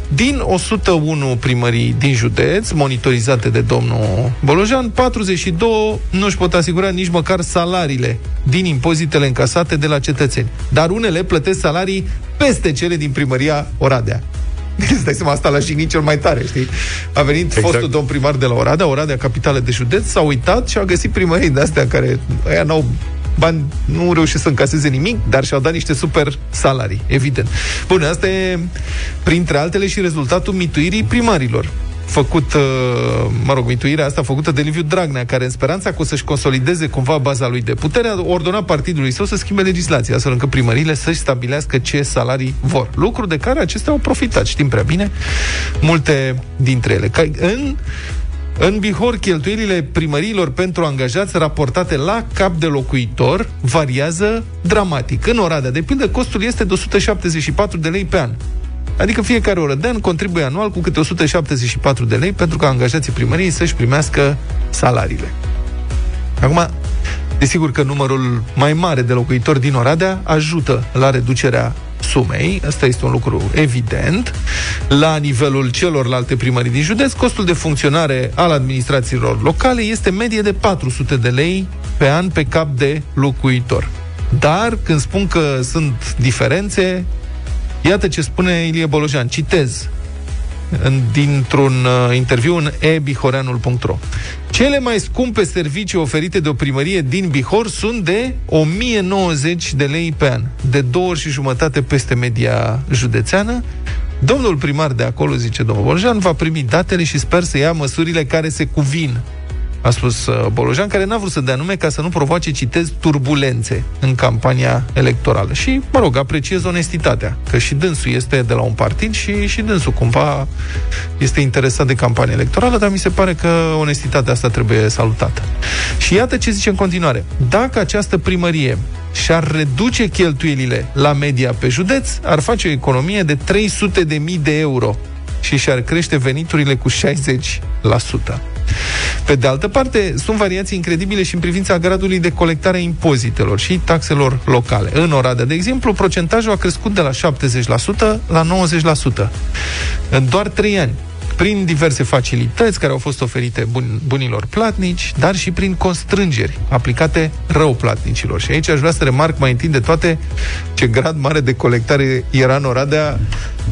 Speaker 2: Din 101 primării din județ, monitorizate de domnul Bolojan, 42 nu își pot asigura nici măcar salariile din impozitele încasate de la cetățeni. Dar unele plătesc salarii peste cele din primăria Oradea. Îți dai seama asta la și cel mai tare, știi? A venit exact. fostul domn primar de la Oradea, Oradea, capitală de județ, s-a uitat și a găsit primării de astea care aia n-au bani, nu reușesc să încaseze nimic, dar și-au dat niște super salarii, evident. Bun, asta e, printre altele, și rezultatul mituirii primarilor făcut, uh, mă rog, mituirea asta făcută de Liviu Dragnea, care în speranța că o să-și consolideze cumva baza lui de putere, a ordonat partidului său să schimbe legislația, astfel încât primările să-și stabilească ce salarii vor. Lucru de care acestea au profitat, știm prea bine, multe dintre ele. Ca în în Bihor, cheltuielile primăriilor pentru angajați raportate la cap de locuitor variază dramatic. În Oradea, de pildă, costul este de 174 de lei pe an. Adică fiecare oră de an contribuie anual cu câte 174 de lei pentru ca angajații primăriei să-și primească salariile. Acum, desigur că numărul mai mare de locuitori din Oradea ajută la reducerea sumei, asta este un lucru evident, la nivelul celorlalte primării din județ, costul de funcționare al administrațiilor locale este medie de 400 de lei pe an pe cap de locuitor. Dar, când spun că sunt diferențe, iată ce spune Ilie Bolojan, citez, în, dintr-un uh, interviu în ebihoreanul.ro. Cele mai scumpe servicii oferite de o primărie din Bihor sunt de 1090 de lei pe an, de două ori și jumătate peste media județeană. Domnul primar de acolo, zice domnul Borjan, va primi datele și sper să ia măsurile care se cuvin a spus uh, Bolojan, care n-a vrut să dea nume ca să nu provoace, citez, turbulențe în campania electorală. Și, mă rog, apreciez onestitatea, că și dânsul este de la un partid și, și dânsul cumva este interesat de campania electorală, dar mi se pare că onestitatea asta trebuie salutată. Și iată ce zice în continuare. Dacă această primărie și-ar reduce cheltuielile la media pe județ, ar face o economie de 300 de mii de euro și și-ar crește veniturile cu 60%. Pe de altă parte, sunt variații incredibile și în privința gradului de colectare a impozitelor și taxelor locale. În Oradea, de exemplu, procentajul a crescut de la 70% la 90%. În doar 3 ani prin diverse facilități care au fost oferite bun, bunilor platnici, dar și prin constrângeri aplicate rău platnicilor. Și aici aș vrea să remarc mai întâi de toate ce grad mare de colectare era în Oradea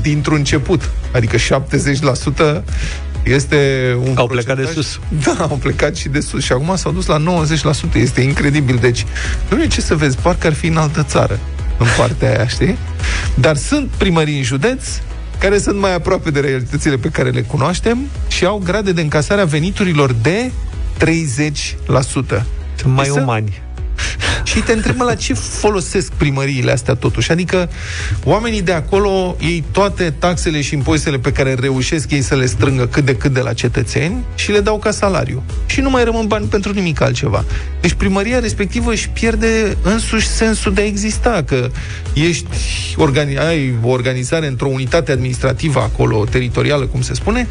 Speaker 2: dintr-un început. Adică 70% este un
Speaker 1: Au plecat de sus.
Speaker 2: Da, au plecat și de sus și acum s-au dus la 90%. Este incredibil. Deci, nu e ce să vezi, parcă ar fi în altă țară în partea aia, știi? Dar sunt primării în județ care sunt mai aproape de realitățile pe care le cunoaștem și au grade de încasare a veniturilor de 30%.
Speaker 1: Sunt mai umani.
Speaker 2: Și te întrebă la ce folosesc primăriile astea totuși. Adică oamenii de acolo ei toate taxele și impozitele pe care reușesc ei să le strângă cât de cât de la cetățeni și le dau ca salariu. Și nu mai rămân bani pentru nimic altceva. Deci primăria respectivă își pierde însuși sensul de a exista, că ești organi- ai o organizare într-o unitate administrativă acolo, teritorială, cum se spune,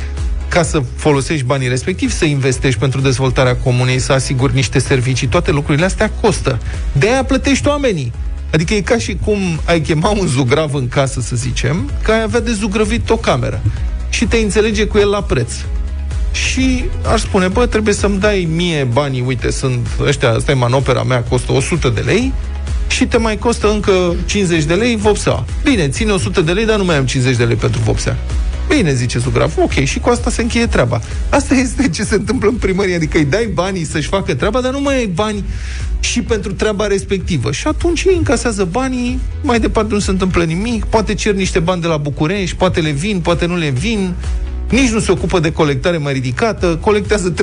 Speaker 2: ca să folosești banii respectivi, să investești pentru dezvoltarea comunei, să asiguri niște servicii, toate lucrurile astea costă. De aia plătești oamenii. Adică e ca și cum ai chema un zugrav în casă, să zicem, că ai avea de zugrăvit o cameră și te înțelege cu el la preț. Și aș spune, bă, trebuie să-mi dai mie banii, uite, sunt ăștia, asta e manopera mea, costă 100 de lei, și te mai costă încă 50 de lei vopsea. Bine, ține 100 de lei, dar nu mai am 50 de lei pentru vopsea. Bine, zice Zugrav, ok, și cu asta se încheie treaba. Asta este ce se întâmplă în primărie, adică îi dai banii să-și facă treaba, dar nu mai ai bani și pentru treaba respectivă. Și atunci ei încasează banii, mai departe nu se întâmplă nimic, poate cer niște bani de la București, poate le vin, poate nu le vin, nici nu se ocupă de colectare mai ridicată, colectează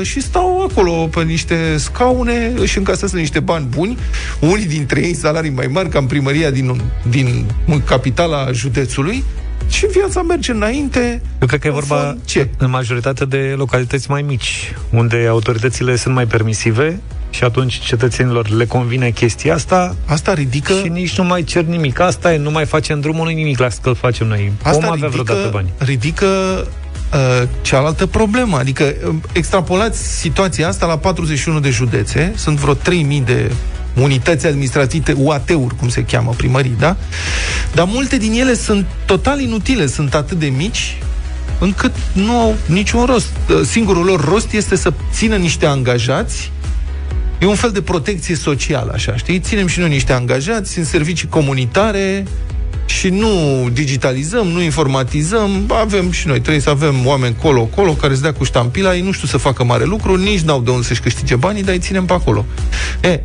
Speaker 2: 30% și stau acolo pe niște scaune, își încasează niște bani buni, unii dintre ei salarii mai mari ca în primăria din, din capitala județului, și viața merge înainte.
Speaker 1: Eu cred că e vorba
Speaker 2: fond, ce?
Speaker 1: în majoritate de localități mai mici, unde autoritățile sunt mai permisive și atunci cetățenilor le convine chestia asta
Speaker 2: Asta ridică
Speaker 1: și nici nu mai cer nimic. Asta e, nu mai facem drumul, nu nimic, las că îl facem noi.
Speaker 2: Asta
Speaker 1: Om avea
Speaker 2: ridică,
Speaker 1: vreodată bani.
Speaker 2: ridică uh, cealaltă problemă. Adică uh, extrapolați situația asta la 41 de județe, sunt vreo 3000 de unități administrative, UAT-uri, cum se cheamă, primării, da? Dar multe din ele sunt total inutile, sunt atât de mici încât nu au niciun rost. Uh, Singurul lor rost este să țină niște angajați E un fel de protecție socială, așa, știi? Ținem și noi niște angajați în servicii comunitare și nu digitalizăm, nu informatizăm, avem și noi, trebuie să avem oameni colo-colo care să dea cu ștampila, ei nu știu să facă mare lucru, nici n-au de unde să-și câștige banii, dar îi ținem pe acolo. E,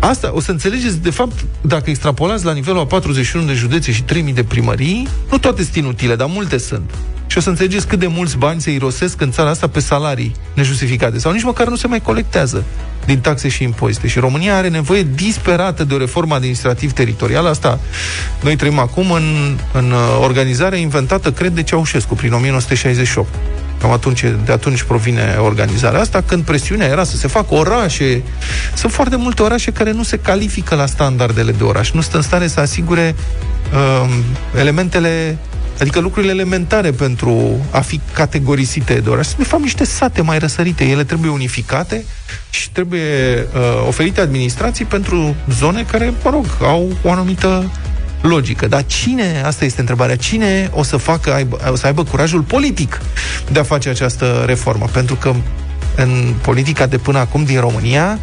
Speaker 2: Asta, o să înțelegeți, de fapt, dacă extrapolați la nivelul a 41 de județe și 3000 de primării, nu toate sunt inutile, dar multe sunt. Și o să înțelegeți cât de mulți bani se irosesc în țara asta pe salarii nejustificate sau nici măcar nu se mai colectează din taxe și impozite. Și România are nevoie disperată de o reformă administrativ-teritorială. Asta noi trăim acum în, în organizarea inventată, cred, de Ceaușescu, prin 1968. Cam atunci, de atunci provine organizarea asta, când presiunea era să se facă orașe. Sunt foarte multe orașe care nu se califică la standardele de oraș, nu sunt în stare să asigure uh, elementele Adică lucrurile elementare pentru a fi categorisite de oraș. Sunt, de fapt, niște sate mai răsărite. Ele trebuie unificate și trebuie uh, oferite administrații pentru zone care, mă rog, au o anumită logică. Dar cine, asta este întrebarea, cine o să facă, aibă, o să aibă curajul politic de a face această reformă? Pentru că în politica de până acum din România,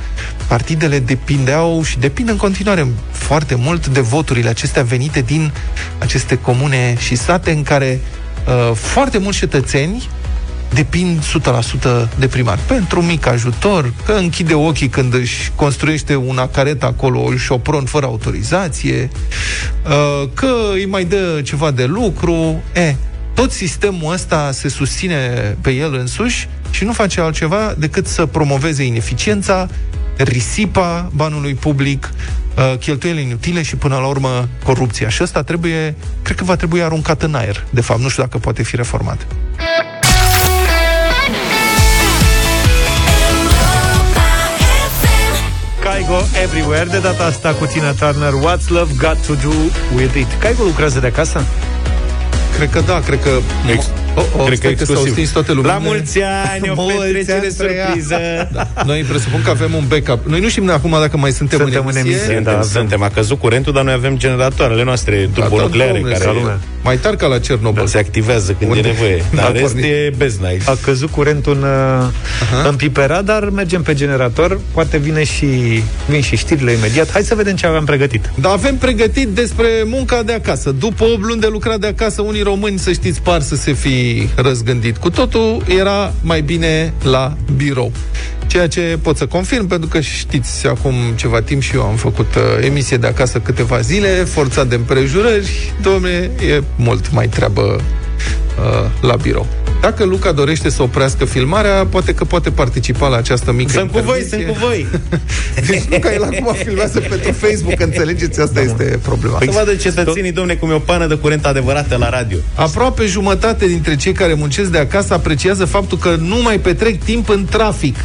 Speaker 2: partidele depindeau și depind în continuare foarte mult de voturile acestea venite din aceste comune și sate în care uh, foarte mulți cetățeni depind 100% de primar. Pentru un mic ajutor, că închide ochii când își construiește una caretă acolo, un șopron fără autorizație, uh, că îi mai dă ceva de lucru, e, tot sistemul ăsta se susține pe el însuși și nu face altceva decât să promoveze ineficiența, risipa banului public, uh, cheltuieli inutile și până la urmă corupția. Și ăsta trebuie, cred că va trebui aruncat în aer. De fapt, nu știu dacă poate fi reformat.
Speaker 1: Caigo Everywhere, de data asta cu Tina Turner, What's Love Got To Do With It. Caigo lucrează de acasă?
Speaker 2: Cred că da, cred că...
Speaker 3: Ex-
Speaker 2: oh, oh,
Speaker 3: cred că
Speaker 2: stai că s-au
Speaker 3: exclusiv.
Speaker 2: stins toate luminile.
Speaker 3: La mulți ani, o
Speaker 2: Mulți
Speaker 3: petrecere
Speaker 2: ani, trăia.
Speaker 3: surpriză.
Speaker 2: Da. Noi presupun că avem un backup. Noi nu știm acum dacă mai suntem,
Speaker 1: Suntem
Speaker 2: în
Speaker 1: în
Speaker 2: emisie.
Speaker 1: emisie,
Speaker 3: Suntem,
Speaker 1: da,
Speaker 3: suntem, a căzut curentul, dar noi avem generatoarele noastre turbonucleare
Speaker 2: domnule,
Speaker 3: care
Speaker 2: ca lumea. Mai tari ca la Cernobâl.
Speaker 3: se activează când
Speaker 2: Unde?
Speaker 3: e nevoie.
Speaker 2: Da,
Speaker 3: Dar rest
Speaker 2: pornit.
Speaker 3: e bezna aici.
Speaker 1: A căzut curentul în, uh-huh. în pipera, dar mergem pe generator. Poate vine și, vin și știrile imediat. Hai să vedem ce aveam pregătit.
Speaker 2: Dar avem pregătit despre munca de acasă. După 8 luni de lucrat de acasă, unii români, să știți, par să se fi răzgândit. Cu totul era mai bine la birou. Ceea ce pot să confirm, pentru că știți, acum ceva timp și eu am făcut uh, emisie de acasă câteva zile, forțat de împrejurări, domne, e mult mai treabă uh, la birou. Dacă Luca dorește să oprească filmarea, poate că poate participa la această mică
Speaker 3: Sunt cu voi,
Speaker 2: intervenție.
Speaker 3: sunt cu voi.
Speaker 2: Deci Luca, el acum filmează pentru Facebook, înțelegeți? Asta este problema.
Speaker 3: Să vadă cetățenii, domne, cum e o pană de curent adevărată la radio.
Speaker 2: Aproape jumătate dintre cei care muncesc de acasă apreciază faptul că nu mai petrec timp în trafic.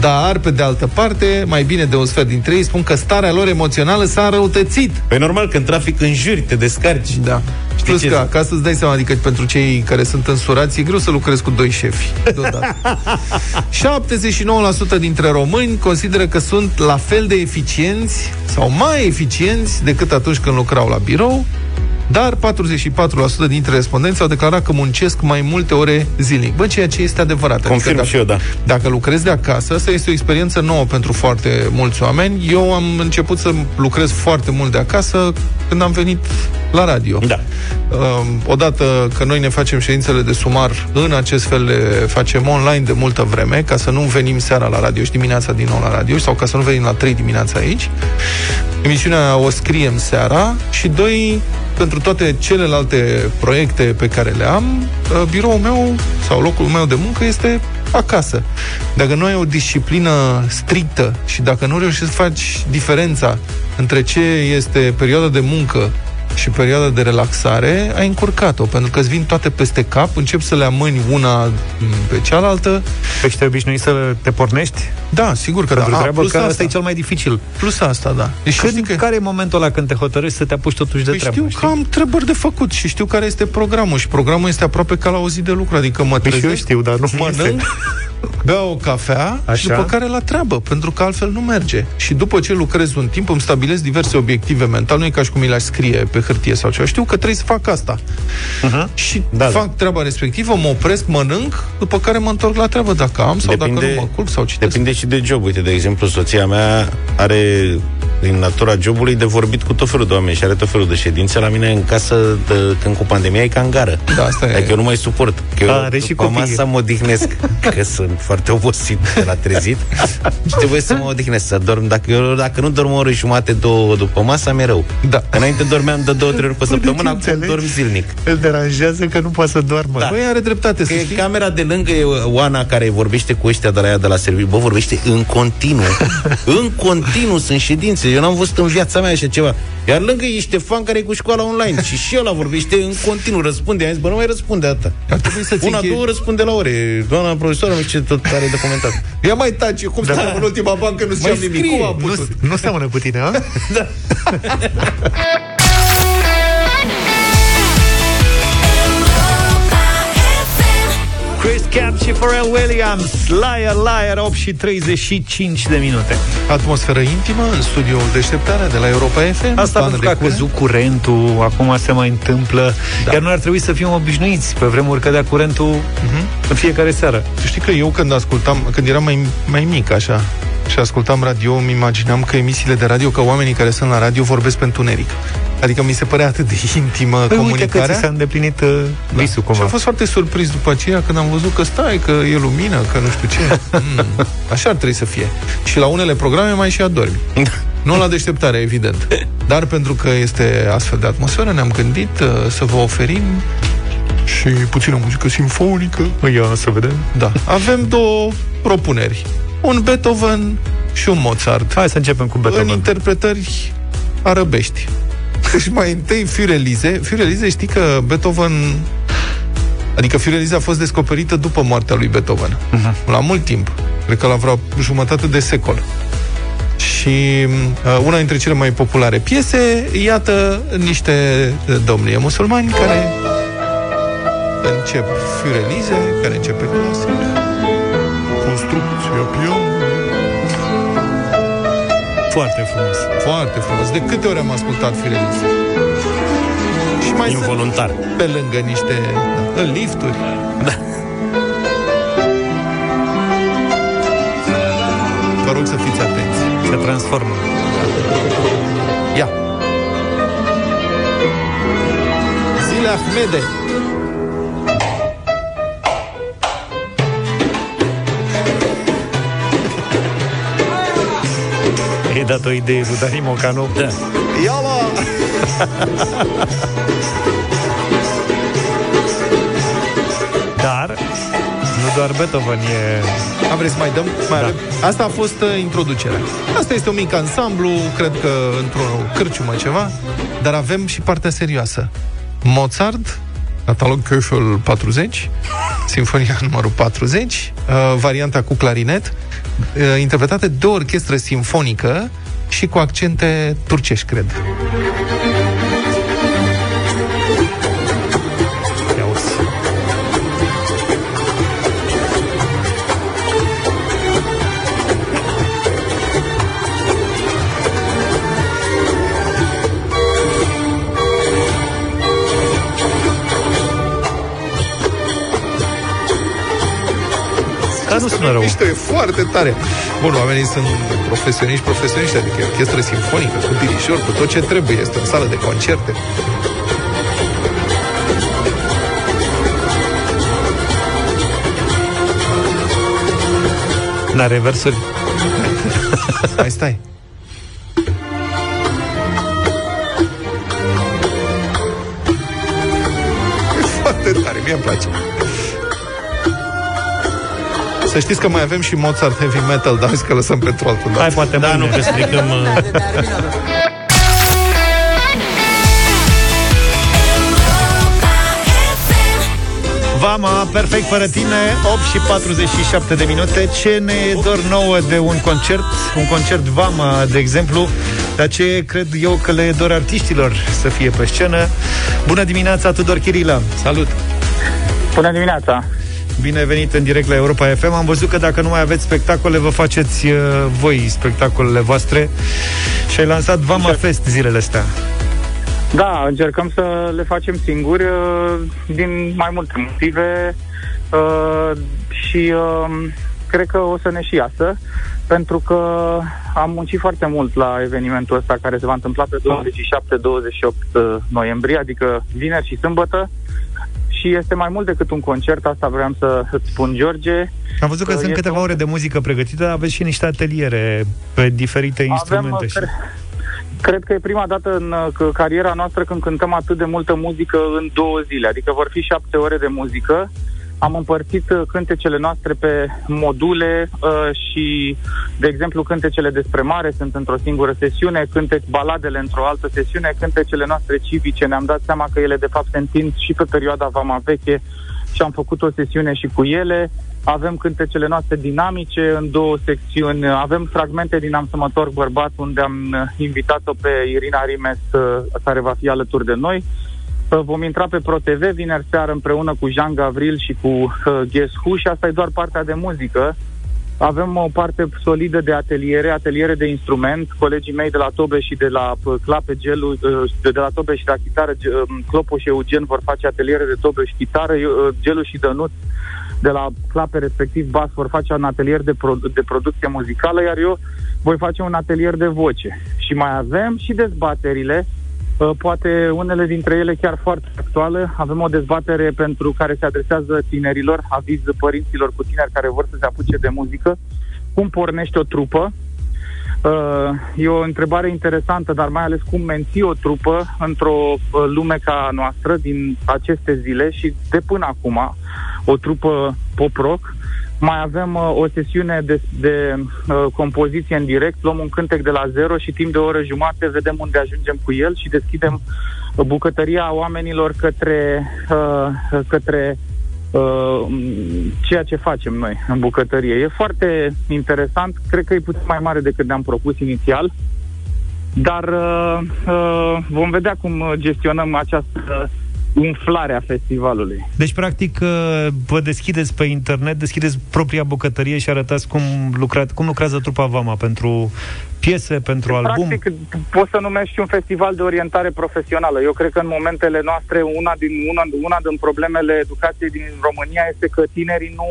Speaker 2: Dar, pe de altă parte, mai bine de un sfert dintre ei spun că starea lor emoțională s-a înrăutățit.
Speaker 3: Păi normal, că în trafic înjuri, te descarci.
Speaker 2: Da.
Speaker 3: Știi
Speaker 2: Plus
Speaker 3: ce
Speaker 2: că
Speaker 3: zic?
Speaker 2: acasă îți dai seama, adică pentru cei care sunt însurați, e greu să lucrezi cu doi șefi deodată. 79% dintre români consideră că sunt la fel de eficienți sau mai eficienți decât atunci când lucrau la birou, dar 44% dintre respondenți au declarat că muncesc mai multe ore zilnic. Bă, ceea ce este adevărat.
Speaker 3: Confirm
Speaker 2: dacă,
Speaker 3: și eu, da.
Speaker 2: Dacă lucrezi de acasă, asta este o experiență nouă pentru foarte mulți oameni. Eu am început să lucrez foarte mult de acasă când am venit la radio.
Speaker 3: Da.
Speaker 2: Um, odată că noi ne facem ședințele de sumar, în acest fel le facem online de multă vreme, ca să nu venim seara la radio și dimineața din nou la radio, sau ca să nu venim la 3 dimineața aici. Emisiunea o scriem seara și doi, pentru toate celelalte proiecte pe care le am, uh, biroul meu sau locul meu de muncă este acasă. Dacă nu ai o disciplină strictă și dacă nu reușești să faci diferența între ce este perioada de muncă și perioada de relaxare, ai încurcat-o, pentru că îți vin toate peste cap, încep să le amâni una m, pe cealaltă.
Speaker 1: Ești te obișnuit să te pornești
Speaker 2: Da, sigur că
Speaker 1: pentru
Speaker 2: da. A,
Speaker 1: treabă,
Speaker 2: plus
Speaker 1: că asta
Speaker 2: asta,
Speaker 1: e cel mai dificil.
Speaker 2: plus asta, da. Deci știi
Speaker 1: Când,
Speaker 2: că...
Speaker 1: Care e momentul ăla când te hotărăști să te apuci totuși de
Speaker 2: Păi
Speaker 1: treabă?
Speaker 2: știu
Speaker 1: știi?
Speaker 2: că am trebări de făcut și știu care este programul și programul este aproape ca la o zi de lucru, adică mă
Speaker 1: Păi și eu
Speaker 2: trezesc,
Speaker 1: știu, dar nu
Speaker 2: mănânc, beau o cafea Așa? și
Speaker 1: Așa.
Speaker 2: după care la treabă, pentru că altfel nu merge. Și după ce lucrez un timp, îmi stabilesc diverse obiective mental, nu e ca și cum mi le scrie pe hârtie sau ceva. Știu că trebuie să fac asta.
Speaker 1: Uh-huh.
Speaker 2: Și
Speaker 3: Da,
Speaker 2: da,
Speaker 3: da.
Speaker 2: fac treaba respectivă, mă opresc, mănânc, după care mă întorc la treabă dacă am sau dacă nu mă culc sau citesc.
Speaker 3: Depinde și de job. Uite, de exemplu, soția mea are din natura jobului de vorbit cu tot felul de oameni și are tot felul de ședințe. La mine în casă, de, când cu pandemia, e ca în gară.
Speaker 2: Da, asta e.
Speaker 3: Adică eu nu mai suport. Că eu
Speaker 1: A, are și
Speaker 3: după
Speaker 1: copii.
Speaker 3: masă mă odihnesc, că sunt foarte obosit de la trezit. și trebuie să mă odihnesc, să dorm. Dacă, eu, dacă nu dorm o oră și jumate, două după masa, mi-e rău.
Speaker 2: Da.
Speaker 3: Înainte dormeam de două, trei ori pe săptămână, acum
Speaker 1: înțelegi?
Speaker 3: dorm zilnic.
Speaker 1: Îl deranjează că nu poate să doarmă.
Speaker 3: Da.
Speaker 2: Băi, are dreptate,
Speaker 3: Că
Speaker 2: să
Speaker 3: e
Speaker 2: știi.
Speaker 3: camera de lângă e Oana care vorbește cu ăștia de la ea de la serviciu. Bă, vorbește în continuu. în continuu sunt ședințe. Eu n-am văzut în viața mea așa ceva. Iar lângă e Ștefan care e cu școala online. și și ăla vorbește în continuu. Răspunde. Am zis, bă, nu mai răspunde atâta.
Speaker 2: Ar trebui să-ți
Speaker 3: Una,
Speaker 2: închei-
Speaker 3: două răspunde la ore. Doamna profesoară, ce tot are de comentat.
Speaker 2: Ia mai taci, cum da. stăm în ultima bancă, nu știam
Speaker 3: Mai
Speaker 2: nimic.
Speaker 3: scrie.
Speaker 2: Cum a
Speaker 1: Nu,
Speaker 2: putut?
Speaker 1: nu seamănă cu tine, a? Chris Cap și Pharrell Williams Liar, Liar, 8 și 35 de minute
Speaker 2: Atmosferă intimă în studioul deșteptarea de la Europa FM.
Speaker 1: Asta
Speaker 2: Pană
Speaker 1: pentru
Speaker 2: de
Speaker 1: că a
Speaker 2: curent.
Speaker 1: căzut curentul Acum se mai întâmplă
Speaker 2: Da.
Speaker 1: Iar noi ar trebui să fim obișnuiți Pe vremuri cădea curentul în fiecare seară
Speaker 2: Tu știi că eu când ascultam, când eram mai, mai mic așa, și ascultam radio, îmi imaginam că emisiile de radio, că oamenii care sunt la radio vorbesc pe întuneric. Adică mi se părea atât de intimă
Speaker 1: Păi uite că
Speaker 2: comunicarea.
Speaker 1: ți s-a îndeplinit uh, visul
Speaker 2: Și
Speaker 1: cumva
Speaker 2: am fost foarte surprins după aceea când am văzut că stai, că e lumină, că nu știu ce. Mm, așa ar trebui să fie. Și la unele programe mai și adormi. Nu la deșteptare, evident. Dar pentru că este astfel de atmosferă, ne-am gândit uh, să vă oferim și puțină muzică simfonică.
Speaker 1: Ia să vedem
Speaker 2: Da. Avem două propuneri. Un Beethoven și un Mozart.
Speaker 1: Hai să începem cu
Speaker 2: În
Speaker 1: Beethoven
Speaker 2: interpretări arăbești. Deci mai întâi Fiorelize. Fiorelize știi că Beethoven Adică Fiorelize a fost descoperită după moartea lui Beethoven.
Speaker 1: Mhm.
Speaker 2: La mult timp. Cred că la vreo jumătate de secol. Și uh, una dintre cele mai populare piese, iată niște uh, domni musulmani care încep Fiorelize, care începe clasic. Construcția pianului.
Speaker 1: Foarte frumos
Speaker 2: Foarte frumos. De câte ori am ascultat Fiorelize? Și mai sunt
Speaker 3: Involuntar.
Speaker 2: pe lângă niște... Da, în lifturi.
Speaker 3: Da.
Speaker 2: Vă rog să fiți atenți.
Speaker 1: Se transformă
Speaker 2: Ia. Zile Ahmede.
Speaker 1: I-ai dat o idee lui Dani Mocanu
Speaker 3: Da.
Speaker 2: Ia mă!
Speaker 1: Dar nu doar Beethoven e...
Speaker 2: Am vrei să mai dăm? Mai
Speaker 1: Da.
Speaker 2: avem? Asta a fost uh, introducerea. Asta este un mic ansamblu, cred că într-o cârciumă ceva, dar avem și partea serioasă. Mozart, catalog Köchel 40, Sinfonia numărul 40, uh, varianta cu clarinet, uh, interpretată de o orchestră simfonică și cu accente turcești, cred.
Speaker 1: Nu sună rău.
Speaker 2: Mișto, e foarte tare. Bun, oamenii sunt profesioniști, profesioniști, adică e orchestră simfonică, cu dirișor, cu tot ce trebuie. Este o sală de concerte.
Speaker 1: N-are versuri.
Speaker 2: Mai stai. E foarte tare, mie îmi place. Să știți că mai avem și Mozart Heavy Metal, dar hai că lăsăm pentru altul.
Speaker 1: Hai, poate
Speaker 3: Da, nu,
Speaker 1: mâine.
Speaker 3: că stricăm... uh,
Speaker 1: Vama, perfect fără tine 8 și 47 de minute Ce ne e dor nouă de un concert Un concert Vama, de exemplu Dar ce cred eu că le e dor artiștilor Să fie pe scenă Bună dimineața, Tudor Chirila
Speaker 2: Salut!
Speaker 10: Bună dimineața!
Speaker 1: Bine venit în direct la Europa FM Am văzut că dacă nu mai aveți spectacole Vă faceți uh, voi spectacolele voastre. Și ai lansat Vama Fest zilele astea.
Speaker 10: Da, încercăm să le facem singuri uh, din mai multe motive uh, și uh, cred că o să ne și iasă pentru că am muncit foarte mult la evenimentul ăsta care se va întâmpla pe 27-28 noiembrie, adică vineri și sâmbătă și este mai mult decât un concert, asta vreau să îți spun, George.
Speaker 1: Am văzut că
Speaker 10: Uh,
Speaker 1: sunt
Speaker 10: este
Speaker 1: câteva
Speaker 10: un-
Speaker 1: ore de muzică pregătită dar Aveți și niște ateliere Pe diferite instrumente
Speaker 10: Avem,
Speaker 1: și...
Speaker 10: cre- cred că e prima dată în uh, c- cariera noastră când cântăm atât de multă muzică în două zile. Adică vor fi șapte ore de muzică. Am împărțit uh, cântecele noastre pe module uh, și, de exemplu, cântecele despre mare sunt într-o singură sesiune, cântec baladele într-o altă sesiune, cântecele noastre civice. Ne-am dat seama că ele, de fapt, se întind și pe perioada Vama Veche și am făcut o sesiune și cu ele. Avem cântecele noastre dinamice în două secțiuni. Avem fragmente din Am să mă torc bărbat, unde am uh, invitat-o pe Irina Rimes, uh, care va fi alături de noi. Uh, Vom intra pe ProTV vineri seară împreună cu Jean Gavril și cu uh, Guess Who și asta e doar partea de muzică. Avem o parte solidă de ateliere, ateliere de instrument. Colegii mei de la Tobe și de la uh, Clape Gelu, uh, de de la Tobe și de la chitară, Ge- uh, Clopo și Eugen vor face ateliere de Tobe și chitară, Eu- uh, Gelu și Dănuț de la Clape, respectiv bas, vor face un atelier de, pro- de producție muzicală, iar eu voi face un atelier de voce. Și mai avem și dezbaterile Uh, poate unele dintre ele chiar foarte actuale. Avem o dezbatere pentru care se adresează tinerilor, aviz părinților cu tineri care vor să se apuce de muzică. Cum pornești o trupă? Uh, e o întrebare interesantă, dar mai ales cum menții o trupă într-o uh, lume ca a noastră din aceste zile și de până acum, o trupă pop-rock. Mai avem uh, o sesiune de, de uh, compoziție în direct, luăm un cântec de la zero și timp de o oră jumate vedem unde ajungem cu el și deschidem uh, bucătăria oamenilor către, uh, către uh, ceea ce facem noi în bucătărie. E foarte interesant, cred că e puțin mai mare decât ne-am propus inițial, dar uh, uh, vom vedea cum uh, gestionăm această umflare a festivalului.
Speaker 1: Deci, practic, uh, vă deschideți pe internet, deschideți propria bucătărie și arătați cum, lucra, cum lucrează trupa Vama pentru piese, pentru album.
Speaker 10: Practic, poți să numești și un festival de orientare profesională. Eu cred că în momentele noastre, una din, una, una din problemele educației din România este că tinerii nu,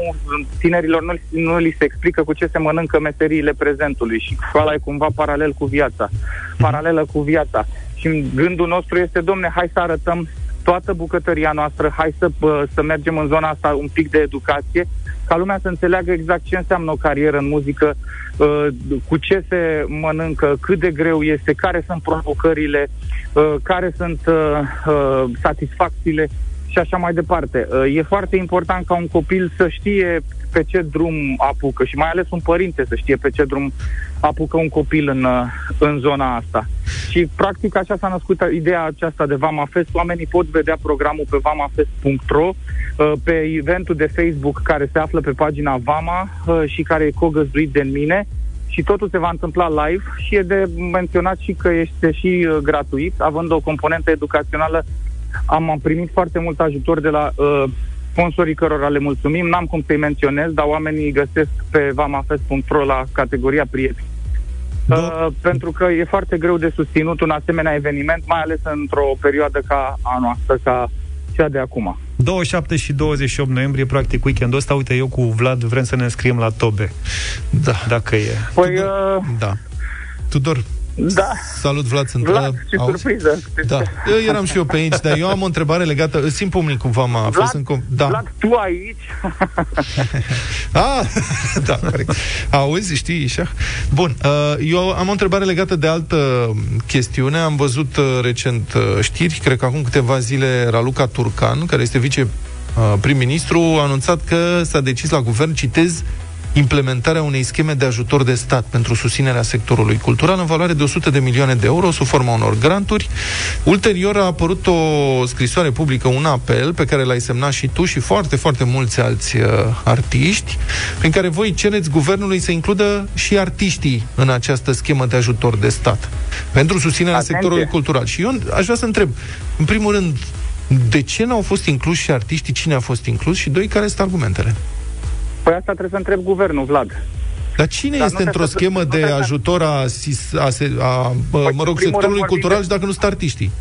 Speaker 10: tinerilor nu, nu li se explică cu ce se mănâncă meseriile prezentului și școala e cumva paralel cu viața, paralelă cu viața. Și gândul nostru este, domne, hai să arătăm toată bucătăria noastră, hai să, bă, să mergem în zona asta un pic de educație, ca lumea să înțeleagă exact ce înseamnă o carieră în muzică, uh, cu ce se mănâncă, cât de greu este, care sunt provocările, uh, care sunt uh, uh, satisfacțiile și așa mai departe. Uh, E foarte important ca un copil să știe pe ce drum apucă și mai ales un părinte să știe pe ce drum apucă un copil în, uh, în zona asta. Și practic așa s-a născut ideea aceasta de Vama Fest. Oamenii pot vedea programul pe vamafest.ro, uh, pe eventul de Facebook care se află pe pagina Vama uh, și care e cogăzduit de mine și totul se va întâmpla live și e de menționat și că este și uh, gratuit, având o componentă educațională. Am, am primit foarte mult ajutor de la uh, sponsorii cărora le mulțumim. N-am cum să-i menționez, dar oamenii îi găsesc pe vamafest.ro la categoria prieteni. Uh, pentru că e foarte greu de susținut un asemenea eveniment, mai ales într-o perioadă ca a noastră, ca cea de acum.
Speaker 1: 27 și 28 noiembrie, practic weekendul ăsta, uite, eu cu Vlad vrem să ne înscriem la Tobe.
Speaker 2: Da.
Speaker 1: Dacă e.
Speaker 10: Păi, uh,
Speaker 2: Da. Tudor,
Speaker 10: da,
Speaker 2: salut Vlad, sunt
Speaker 10: Vlad, ce
Speaker 2: Auzi?
Speaker 10: surpriză.
Speaker 2: Da, eu eram și eu pe aici, dar eu am o întrebare legată, îți simt pomnit cu Vama, a fost în com- da.
Speaker 10: Vlad, tu aici?
Speaker 2: Ah, da, corect. Auzi, știi, așa? Bun, uh, eu am o întrebare legată de altă chestiune. Am văzut uh, recent uh, știri, cred că acum câteva zile Raluca Turcan, care este vice uh, prim-ministru, a anunțat că s-a decis la guvern, citez, implementarea unei scheme de ajutor de stat pentru susținerea sectorului cultural în valoare de 100 de milioane de euro sub forma unor granturi. Ulterior a apărut o scrisoare publică, un apel pe care l-ai semnat și tu și foarte, foarte mulți alți uh, artiști, prin care voi cereți guvernului să includă și artiștii în această schemă de ajutor de stat pentru susținerea
Speaker 10: Atenție!
Speaker 2: sectorului cultural. Și eu aș vrea să întreb, în primul rând, de ce n-au fost incluși și artiștii, cine a fost inclus și doi, care sunt argumentele?
Speaker 10: Păi asta trebuie să întreb guvernul, Vlad.
Speaker 2: Dar cine
Speaker 10: Dar
Speaker 2: este
Speaker 10: nu
Speaker 2: într-o
Speaker 10: te-
Speaker 2: schemă
Speaker 10: nu
Speaker 2: de
Speaker 10: te-
Speaker 2: ajutor a, sis- a, se- a, a mă rog,
Speaker 10: Păi, în primul
Speaker 2: sectorului
Speaker 10: rând
Speaker 2: cultural
Speaker 10: vorbim
Speaker 2: și dacă nu sunt artiștii?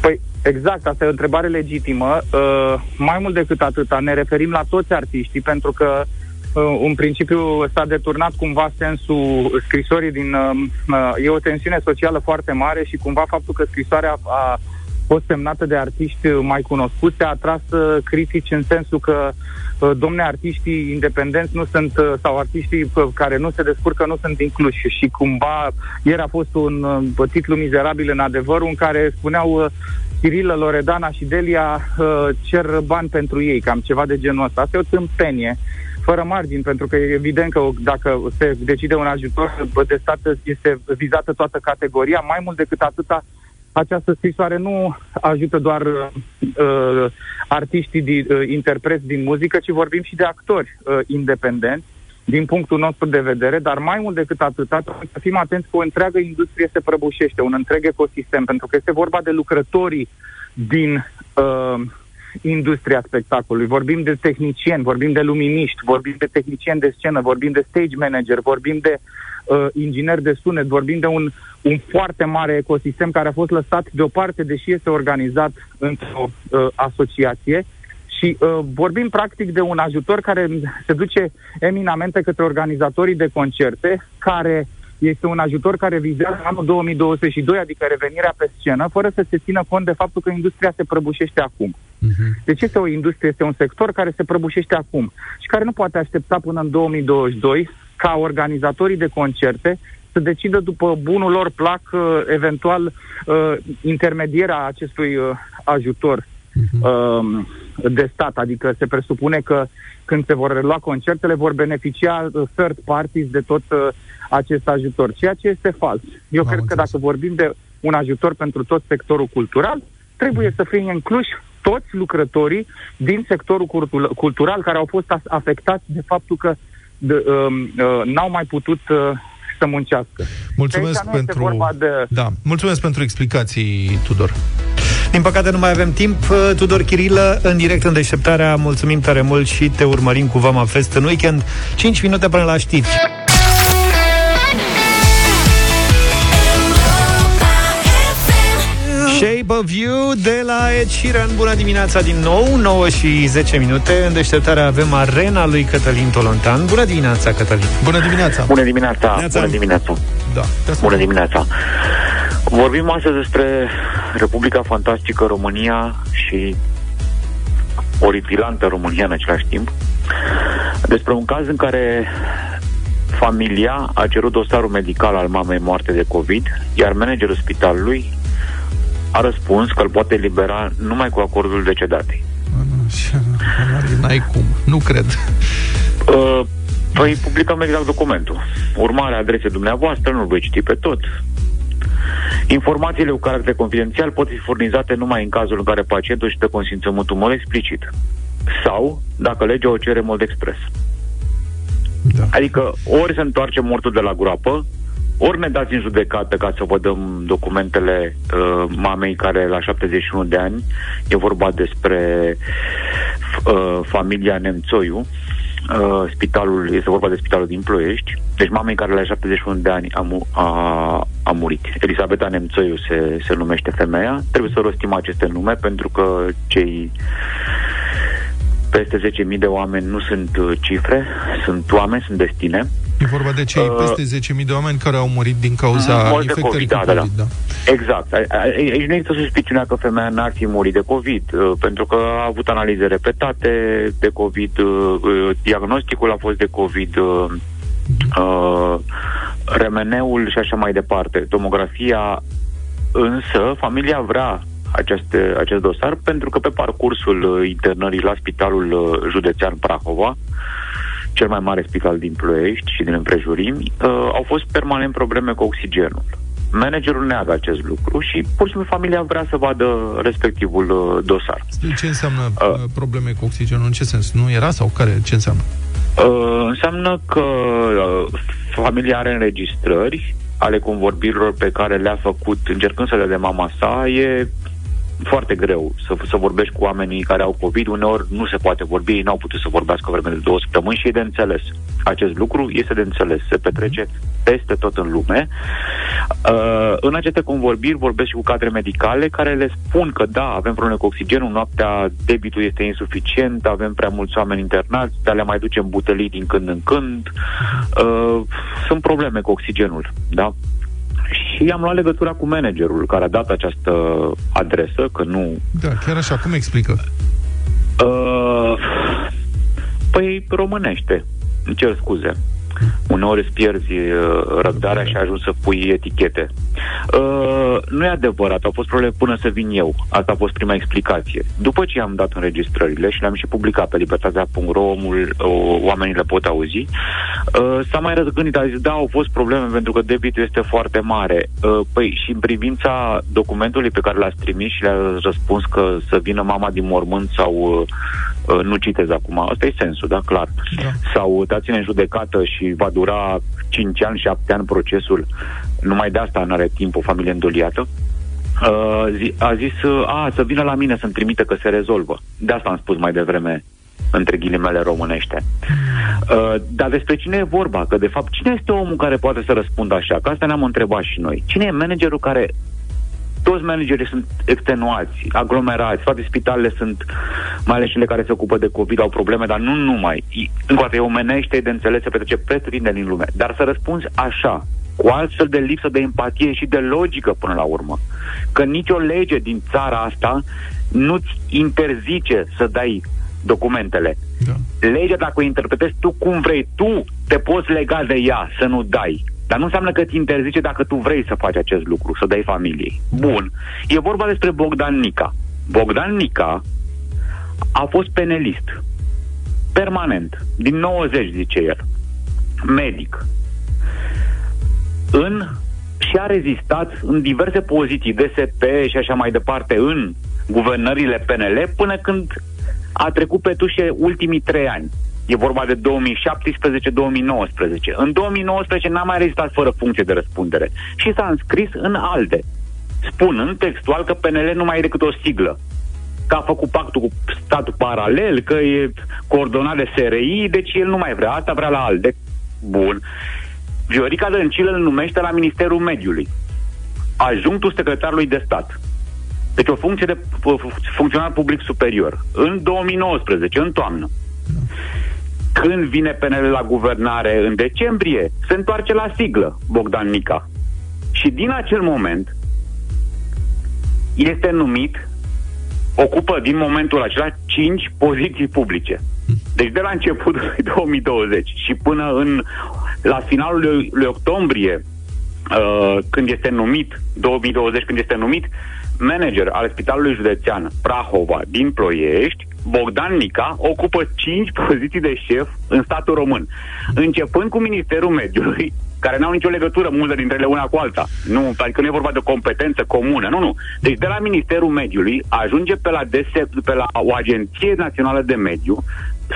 Speaker 10: Păi, exact, asta e o întrebare legitimă. Uh, mai mult decât atâta, ne referim la toți artiștii, pentru că uh, în principiu s-a deturnat cumva sensul scrisorii din... Uh, uh, e o tensiune socială foarte mare și cumva faptul că scrisoarea a fost semnată de artiști mai cunoscuți a atras uh, critici în sensul că uh, domne, artiștii independenți nu sunt, uh, sau artiștii uh, care nu se descurcă nu sunt incluși și cumva ieri a fost un uh, titlu mizerabil în adevărul în care spuneau uh, Cirilă, Loredana și Delia uh, cer bani pentru ei, cam ceva de genul ăsta. Asta e o tâmpenie fără margini, pentru că e evident că dacă se decide un ajutor de stat este vizată toată categoria. Mai mult decât atâta, această scrisoare nu ajută doar uh, artiștii, di, uh, interpreți din muzică, ci vorbim și de actori uh, independenți din punctul nostru de vedere, dar mai mult decât atâta, trebuie să fim atenți că o întreagă industrie se prăbușește, un întreg ecosistem, pentru că este vorba de lucrătorii din uh, industria spectacolului. Vorbim de tehnicieni, vorbim de luminiști, vorbim de tehnicieni de scenă, vorbim de stage manager, vorbim de uh, ingineri de sunet, vorbim de un, un foarte mare ecosistem care a fost lăsat deoparte, deși este organizat într-o uh, asociație. Și uh, vorbim practic de un ajutor care se duce eminamente către organizatorii de concerte, care este un ajutor care vizează anul 2022, adică revenirea pe scenă, fără să se țină cont de faptul că industria se prăbușește acum. Uh-huh. Deci este o industrie, este un sector care se prăbușește acum și care nu poate aștepta până în 2022 ca organizatorii de concerte să decidă după bunul lor plac, uh, eventual, uh, intermedierea acestui uh, ajutor uh, de stat. Adică se presupune că când se vor relua concertele, vor beneficia uh, third parties de tot uh, acest ajutor, ceea ce este fals. Eu
Speaker 2: Am
Speaker 10: cred că dacă vorbim de un ajutor pentru tot sectorul cultural, trebuie să fie incluși toți lucrătorii din sectorul cultu- cultural care au fost as- afectați de faptul că de, um, uh, n-au mai putut uh, să muncească.
Speaker 2: Mulțumesc
Speaker 10: Aici nu este
Speaker 2: pentru...
Speaker 10: vorba de...
Speaker 2: Da, mulțumesc pentru explicații, Tudor.
Speaker 1: Din păcate nu mai avem timp. Uh, Tudor Chirilă, în direct în deșteptarea, mulțumim tare mult și te urmărim cu Vama Fest în weekend. 5 minute până la știri. Shape of You de la Ed Sheeran. Bună dimineața din nou, 9 și 10 minute. În deșteptare avem arena lui Cătălin Tolontan. Bună dimineața, Cătălin.
Speaker 2: Bună dimineața.
Speaker 11: Bună dimineața.
Speaker 1: Neața.
Speaker 11: Bună dimineața.
Speaker 2: Da.
Speaker 11: Bună dimineața. Vorbim astăzi despre Republica Fantastică România și oripilantă România în același timp. Despre un caz în care familia a cerut dosarul medical al mamei moarte de COVID, iar managerul spitalului a răspuns că îl poate elibera numai cu acordul decedatei.
Speaker 2: N-ai cum. Nu cred.
Speaker 11: Uh, Păi publicăm exact documentul. Urmarea adresei dumneavoastră, nu-l voi citi pe tot. Informațiile cu caracter confidențial pot fi furnizate numai în cazul în care pacientul își dă consimțământul în mod explicit. Sau, dacă legea o cere în mod expres.
Speaker 2: Da.
Speaker 11: Adică, ori se întoarce mortul de la groapă, ori ne dați în judecată ca să vă dăm documentele uh, mamei care la 71 de ani, e vorba despre uh, familia Nemțoiu, uh, spitalul, este vorba de spitalul din Ploiești, deci mamei care la 71 de ani a, mu- a, a murit. Elisabeta Nemțoiu se, se numește femeia, trebuie să rostim aceste nume pentru că cei peste 10.000 de oameni nu sunt uh, cifre, sunt oameni, sunt destine.
Speaker 2: E vorba de cei
Speaker 11: Uh,
Speaker 2: peste 10.000 de oameni care au murit din cauza
Speaker 11: Morți de
Speaker 2: infectării
Speaker 11: COVID,
Speaker 2: cu
Speaker 11: da, da,
Speaker 2: COVID.
Speaker 11: da.
Speaker 2: Da.
Speaker 11: Exact. A- a- Aici nu există suspiciunea că femeia n-ar fi murit de COVID, uh, pentru că a avut analize repetate de COVID, uh, uh, diagnosticul a fost de COVID, uh, uh, remeneul și așa mai departe. Tomografia, însă, familia vrea aceste, acest dosar pentru că pe parcursul uh, internării la spitalul uh, județean Prahova, cel mai mare spital din Ploiești și din împrejurimi, uh, au fost permanent probleme cu oxigenul. Managerul neagă acest lucru și pur și simplu familia vrea să vadă respectivul uh, dosar.
Speaker 2: Ce înseamnă uh. probleme cu oxigenul? În ce sens? Nu era sau care? Ce înseamnă?
Speaker 11: Uh, înseamnă că uh, familia are înregistrări ale convorbirilor pe care le-a făcut încercând să le de mama sa. E foarte greu să, să vorbești cu oamenii care au COVID. Uneori nu se poate vorbi, ei n-au putut să vorbească vreme de două săptămâni și e de înțeles. Acest lucru este de înțeles. Se petrece peste tot în lume. Uh, în aceste convorbiri vorbesc și cu cadre medicale care le spun că da, avem probleme cu oxigenul, noaptea debitul este insuficient, avem prea mulți oameni internați, dar le mai ducem butelii din când în când. Uh, sunt probleme cu oxigenul, da? Și am luat legătura cu managerul care a dat această adresă, că nu...
Speaker 2: Da, chiar așa. Cum explică?
Speaker 11: Uh, păi românește. Îmi cer scuze. Uneori îți pierzi uh, răbdarea și ajungi să pui etichete. Uh, nu e adevărat, au fost probleme până să vin eu. Asta a fost prima explicație. După ce am dat înregistrările și le-am și publicat pe libertatea.ro, omul, o, oamenii le pot auzi, uh, s-a mai răzgândit, a zis, da, au fost probleme pentru că debitul este foarte mare. Uh, păi și în privința documentului pe care l-ați trimis și le-a răspuns că să vină mama din mormânt sau uh, uh, nu citez acum, asta e sensul, da, clar.
Speaker 2: Da.
Speaker 11: Sau dați-ne în judecată și va dura 5 ani, 7 ani procesul, numai de asta nu are timp o familie îndoliată. Uh, zi, a zis, uh, a, să vină la mine să-mi trimite că se rezolvă. De asta am spus mai devreme între ghilimele românește. Uh, dar despre cine e vorba? Că, de fapt, cine este omul care poate să răspundă așa? Că asta ne-am întrebat și noi. Cine e managerul care toți managerii sunt extenuați, aglomerați, toate spitalele sunt, mai ales cele care se ocupă de COVID, au probleme, dar nu numai. I- Încă o dată, e omenește de înțeles, se petrece peste tine din lume. Dar să răspunzi așa, cu altfel de lipsă de empatie și de logică până la urmă. Că nicio lege din țara asta nu-ți interzice să dai documentele. Da. Legea, dacă o interpretezi tu cum vrei, tu te poți lega de ea să nu dai. Dar nu înseamnă că ți interzice dacă tu vrei să faci acest lucru, să dai familiei. Bun. E vorba despre Bogdan Nica. Bogdan Nica a fost penelist. Permanent. Din 90, zice el. Medic. În și a rezistat în diverse poziții, DSP și așa mai departe, în guvernările PNL, până când a trecut pe tușe ultimii trei ani. E vorba de 2017-2019. În 2019 n-a mai rezistat fără funcție de răspundere și s-a înscris în ALDE, spunând textual că PNL nu mai e decât o siglă că a făcut pactul cu statul paralel, că e coordonat de SRI, deci el nu mai vrea asta, vrea la ALDE. Bun. Viorica Dăncilă îl numește la Ministerul Mediului. Ajunctul secretarului de stat. Deci o funcție de fu- funcționar public superior. În 2019, în toamnă. Când vine PNL la guvernare în decembrie, se întoarce la siglă Bogdan Nica. Și din acel moment este numit, ocupă din momentul acela 5 poziții publice. Deci de la începutul 2020 și până în la finalul lui, lui octombrie, uh, când este numit, 2020, când este numit, manager al Spitalului Județean Prahova din Ploiești, Bogdan Nica ocupă 5 poziții de șef în statul român. Începând cu Ministerul Mediului, care n-au nicio legătură multe dintre ele una cu alta. Nu, adică nu e vorba de o competență comună, nu, nu. Deci de la Ministerul Mediului ajunge pe la, DS, pe la o agenție națională de mediu,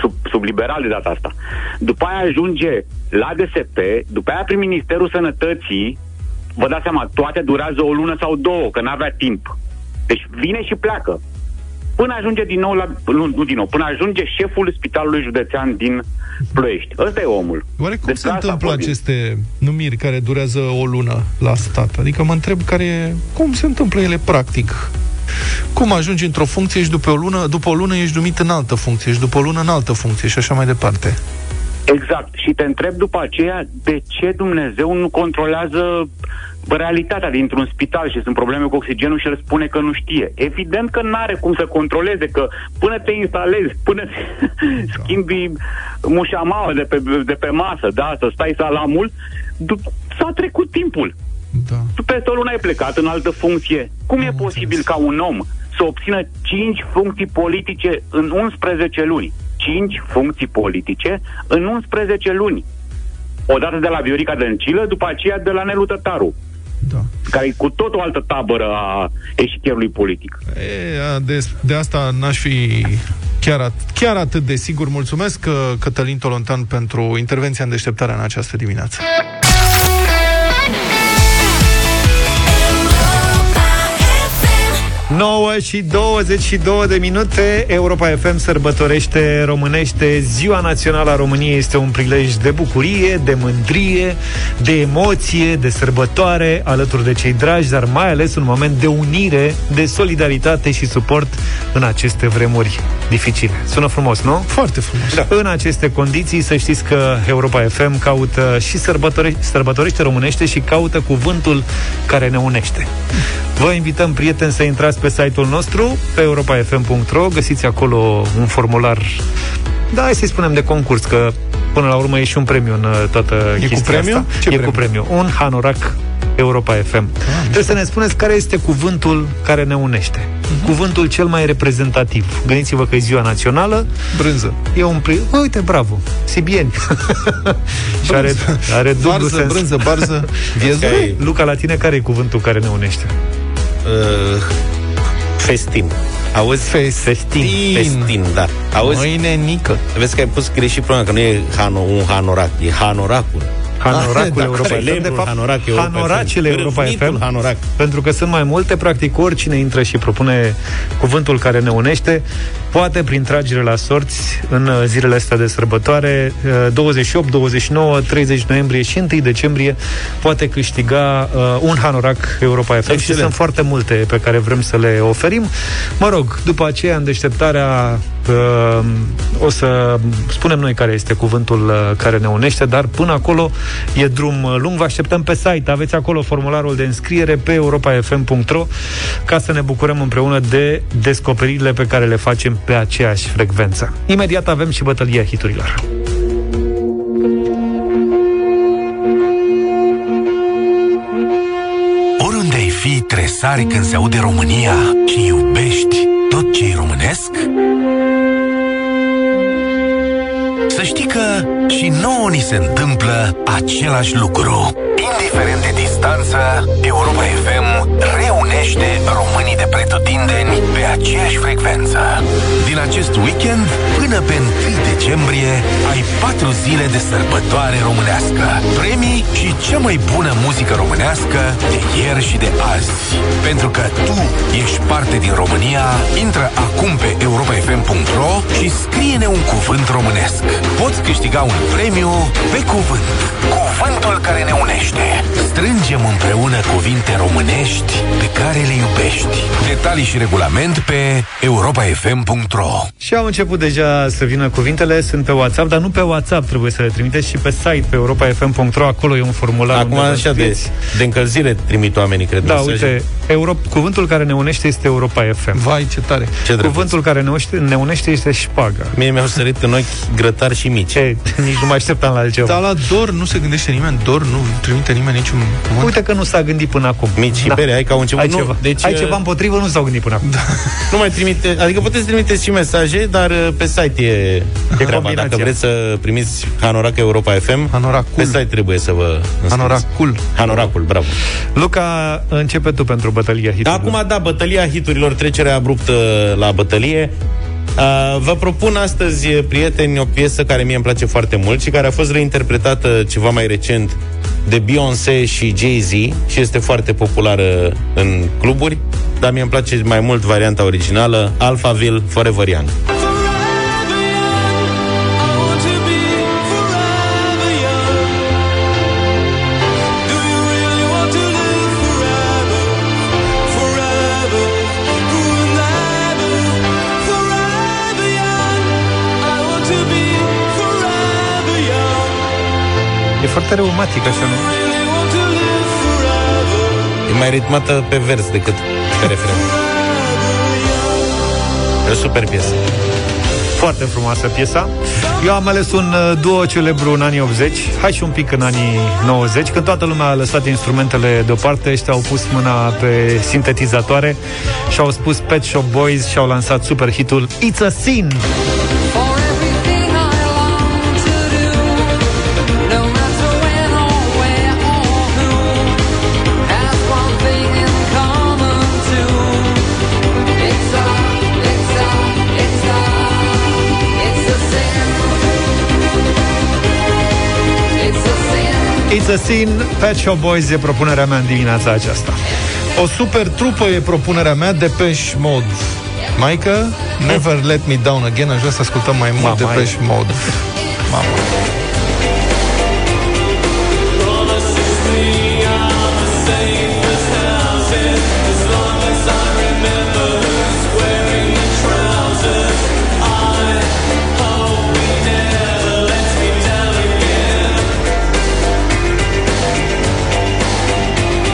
Speaker 11: sub, sub liberal de data asta. După aia ajunge la DSP, după aia prin Ministerul Sănătății, vă dați seama, toate durează o lună sau două, că n-avea timp. Deci vine și pleacă. Până ajunge din nou la... Nu, nu din nou, până ajunge șeful Spitalului Județean din Ploiești. Ăsta e omul.
Speaker 2: Oare cum
Speaker 11: Despre
Speaker 2: se
Speaker 11: asta
Speaker 2: întâmplă
Speaker 11: vorbim.
Speaker 2: aceste numiri care durează o lună la stat? Adică mă întreb care, cum se întâmplă ele practic? Cum ajungi într-o funcție și după o lună, după o lună ești numit în altă funcție și după o lună în altă funcție și așa mai departe?
Speaker 11: Exact. Și te întreb după aceea de ce Dumnezeu nu controlează realitatea dintr-un spital și sunt probleme cu oxigenul și el spune că nu știe. Evident că nu are cum să controleze, că până te instalezi, până te schimbi mușamaua de pe, de pe masă, da, să stai salamul, dup- s-a trecut timpul.
Speaker 2: Da.
Speaker 11: Tu peste o lună ai plecat în altă funcție. Cum e posibil ca un om să obțină 5 funcții politice în 11 luni? 5 funcții politice în 11 luni. Odată de la Viorica Dăncilă, după aceea de la Nelu Tătaru.
Speaker 2: Da.
Speaker 11: Care e cu tot o altă tabără a eșichierului politic.
Speaker 2: E, a, de, de asta n-aș fi chiar, at- chiar atât de sigur. Mulțumesc, uh, Cătălin Tolontan, pentru intervenția în deșteptarea în această dimineață.
Speaker 1: 9 și 22 de minute Europa FM sărbătorește românește Ziua Națională a României este un prilej de bucurie, de mândrie De emoție, de sărbătoare Alături de cei dragi, dar mai ales un moment de unire De solidaritate și suport În aceste vremuri dificile Sună frumos, nu?
Speaker 2: Foarte frumos
Speaker 1: da. În aceste condiții să știți că Europa FM caută și sărbătorește, sărbătorește românește Și caută cuvântul care ne unește Vă invităm, prieteni, să intrați pe site-ul nostru, pe europafm.ro, găsiți acolo un formular, da, hai să-i spunem de concurs, că până la urmă e și un premiu în uh, toată
Speaker 2: E cu
Speaker 1: chestia
Speaker 2: premiu?
Speaker 1: asta.
Speaker 2: Ce
Speaker 1: e
Speaker 2: premiu?
Speaker 1: cu premiu. Un hanorac Europa FM. Trebuie să ne spuneți care este cuvântul care ne unește. Cuvântul cel mai reprezentativ. Gândiți-vă că e ziua națională.
Speaker 2: Brânză.
Speaker 1: E un pri... Bă, uite, bravo. Sibieni. și are, are dublu
Speaker 2: Varză,
Speaker 1: sens.
Speaker 2: brânză, barză, viezuri.
Speaker 1: Luca, la tine care e cuvântul care ne unește?
Speaker 3: Uh, festin. Auzi?
Speaker 1: Festin.
Speaker 3: Festin, da. Auzi?
Speaker 2: Mâine nică.
Speaker 3: Vezi că ai pus greșit problema, că nu e hano, un hanorac, e hanoracul.
Speaker 1: Hanoracul
Speaker 3: Da,
Speaker 1: Europa FM. De
Speaker 3: celebrul
Speaker 1: fapt,
Speaker 3: hanorac Europa
Speaker 1: hanoracele
Speaker 3: FM.
Speaker 1: Europa
Speaker 3: Râvnitul
Speaker 1: FM.
Speaker 3: hanorac.
Speaker 1: Pentru că sunt mai multe, practic oricine intră și propune cuvântul care ne unește, poate prin tragere la sorți în uh, zilele astea de sărbătoare, uh, 28, 29, 30 noiembrie și 1 decembrie, poate câștiga uh, un hanorac Europa FM și
Speaker 3: Excelent.
Speaker 1: sunt foarte multe pe care vrem să le oferim. Mă rog, după aceea, în deșteptarea, uh, o să spunem noi care este cuvântul uh, care ne unește, dar până acolo e drum uh, lung. Vă așteptăm pe site. Aveți acolo formularul de înscriere pe europafm.ro ca să ne bucurăm împreună de descoperirile pe care le facem pe aceeași frecvență. Imediat avem și bătălia hiturilor.
Speaker 9: Oriunde ai fi, tresari când se aude România și iubești tot ce e românesc? Să știi că și nouă ni se întâmplă același lucru. Indiferent de distanță, Europa FM reunește românii de pretutindeni pe aceeași frecvență. Din acest weekend până pe 1 decembrie ai patru zile de sărbătoare românească. Premii și cea mai bună muzică românească de ieri și de azi. Pentru că tu ești parte din România, intră acum pe europafm.ro și scrie-ne un cuvânt românesc. Poți câștiga un premiu pe cuvânt. Cuvântul care ne unește. Strângem împreună cuvinte românești pe care le iubești. Detalii și regulament pe europafm.ro
Speaker 1: Și au început deja să vină cuvintele, sunt pe WhatsApp, dar nu pe WhatsApp, trebuie să le trimiteți și pe site, pe europafm.ro, acolo e un formular
Speaker 3: Acum
Speaker 1: unde vă
Speaker 3: așa de,
Speaker 1: înscrieți.
Speaker 3: de încălzire trimit oamenii, cred.
Speaker 1: Da,
Speaker 3: mesaje.
Speaker 1: uite, Euro... cuvântul care ne unește este Europa FM.
Speaker 2: Vai, ce tare.
Speaker 3: Ce drept.
Speaker 1: Cuvântul care ne unește, ne unește este șpaga.
Speaker 3: Mie mi-au sărit în ochi grătari și mici.
Speaker 1: Ce? Nici nu mă așteptam la altceva.
Speaker 2: Dar la dor nu se gândește nimeni, dor nu trimite nimeni niciun cuvânt.
Speaker 1: Uite că nu s-a gândit până acum.
Speaker 3: Mici și bere, hai că au început.
Speaker 1: Ai
Speaker 3: Nu,
Speaker 1: ceva,
Speaker 3: deci,
Speaker 1: ai
Speaker 3: uh,
Speaker 1: ceva împotrivă, nu s-au gândit până acum. Da.
Speaker 3: Nu mai trimite, adică puteți trimiteți și mesaje, dar uh, pe site e, e treaba.
Speaker 1: combinația.
Speaker 3: Dacă vreți să primiți Hanorac Europa FM,
Speaker 2: Hanoracul.
Speaker 3: pe site trebuie să vă înscrieți.
Speaker 2: Hanoracul.
Speaker 3: Hanoracul, bravo.
Speaker 1: Luca, începe tu pentru bătălia hiturilor.
Speaker 3: Acum, da, bătălia hiturilor, trecerea abruptă la bătălie. Uh, vă propun astăzi, prieteni, o piesă care mie îmi place foarte mult și care a fost reinterpretată ceva mai recent de Beyoncé și Jay-Z și este foarte populară în cluburi, dar mie îmi place mai mult varianta originală, Alphaville Forever Young.
Speaker 1: Foarte reumatic așa, nu?
Speaker 3: E mai ritmată pe vers decât pe refren. E o super piesă.
Speaker 1: Foarte frumoasă piesa. Eu am ales un uh, duo celebru în anii 80, hai și un pic în anii 90, când toată lumea a lăsat instrumentele deoparte, ăștia au pus mâna pe sintetizatoare și au spus Pet Shop Boys și au lansat super hitul It's a Sin. It's a Sin, Pet Shop Boys e propunerea mea în dimineața aceasta.
Speaker 2: O super trupă e propunerea mea de Pesh Mode. Maică, Never Let Me Down Again Aș vrea să ascultăm mai mult de
Speaker 1: Mama,
Speaker 2: Pesh Mode Mama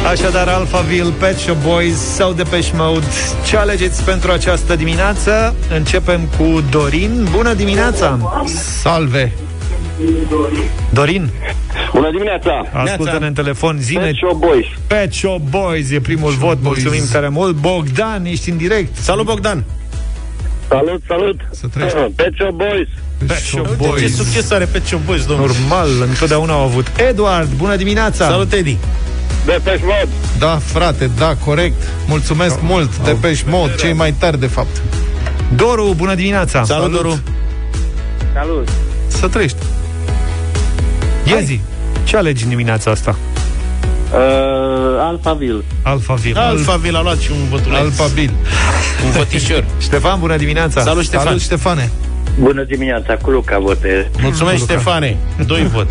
Speaker 1: Așadar, Alphaville, Pet Shop Boys sau Depeche Mode. Ce alegeți pentru această dimineață? Începem cu Dorin. Bună dimineața!
Speaker 2: Salve!
Speaker 1: Dorin,
Speaker 12: Bună dimineața!
Speaker 1: ascultă-ne în telefon, zine
Speaker 12: Pet Shop Boys.
Speaker 1: Pet Shop Boys e primul
Speaker 2: Shop
Speaker 1: vot,
Speaker 2: Boys.
Speaker 1: mulțumim tare mult. Bogdan, ești în direct.
Speaker 3: Salut, Bogdan!
Speaker 12: Salut, salut!
Speaker 2: Să trăiești.
Speaker 12: Pet Shop Boys.
Speaker 1: Pet Shop
Speaker 3: Ce
Speaker 1: Boys.
Speaker 3: succes are Pet Shop Boys, domnule!
Speaker 1: Normal, întotdeauna au avut. Eduard, bună dimineața!
Speaker 3: Salut, Edi!
Speaker 12: De peș Mode.
Speaker 2: Da, frate, da, corect Mulțumesc mult de Pesh Mode Cei mai tari, de fapt
Speaker 1: Doru, bună dimineața!
Speaker 3: Salut,
Speaker 2: Salut.
Speaker 3: Doru!
Speaker 12: Salut!
Speaker 2: Să trăiești
Speaker 1: Iezi, Ce alegi în dimineața asta?
Speaker 12: Uh, Alphaville.
Speaker 1: Alphaville.
Speaker 3: Alphaville a luat și un vătuleț.
Speaker 2: Alphaville.
Speaker 3: Un vătișor.
Speaker 1: Ștefan, bună dimineața!
Speaker 3: Salut, Ștefan.
Speaker 2: Salut, Ștefane.
Speaker 12: Bună dimineața, cu Luca votez.
Speaker 3: Mulțumesc,
Speaker 2: Luca.
Speaker 3: Ștefane. Doi vot.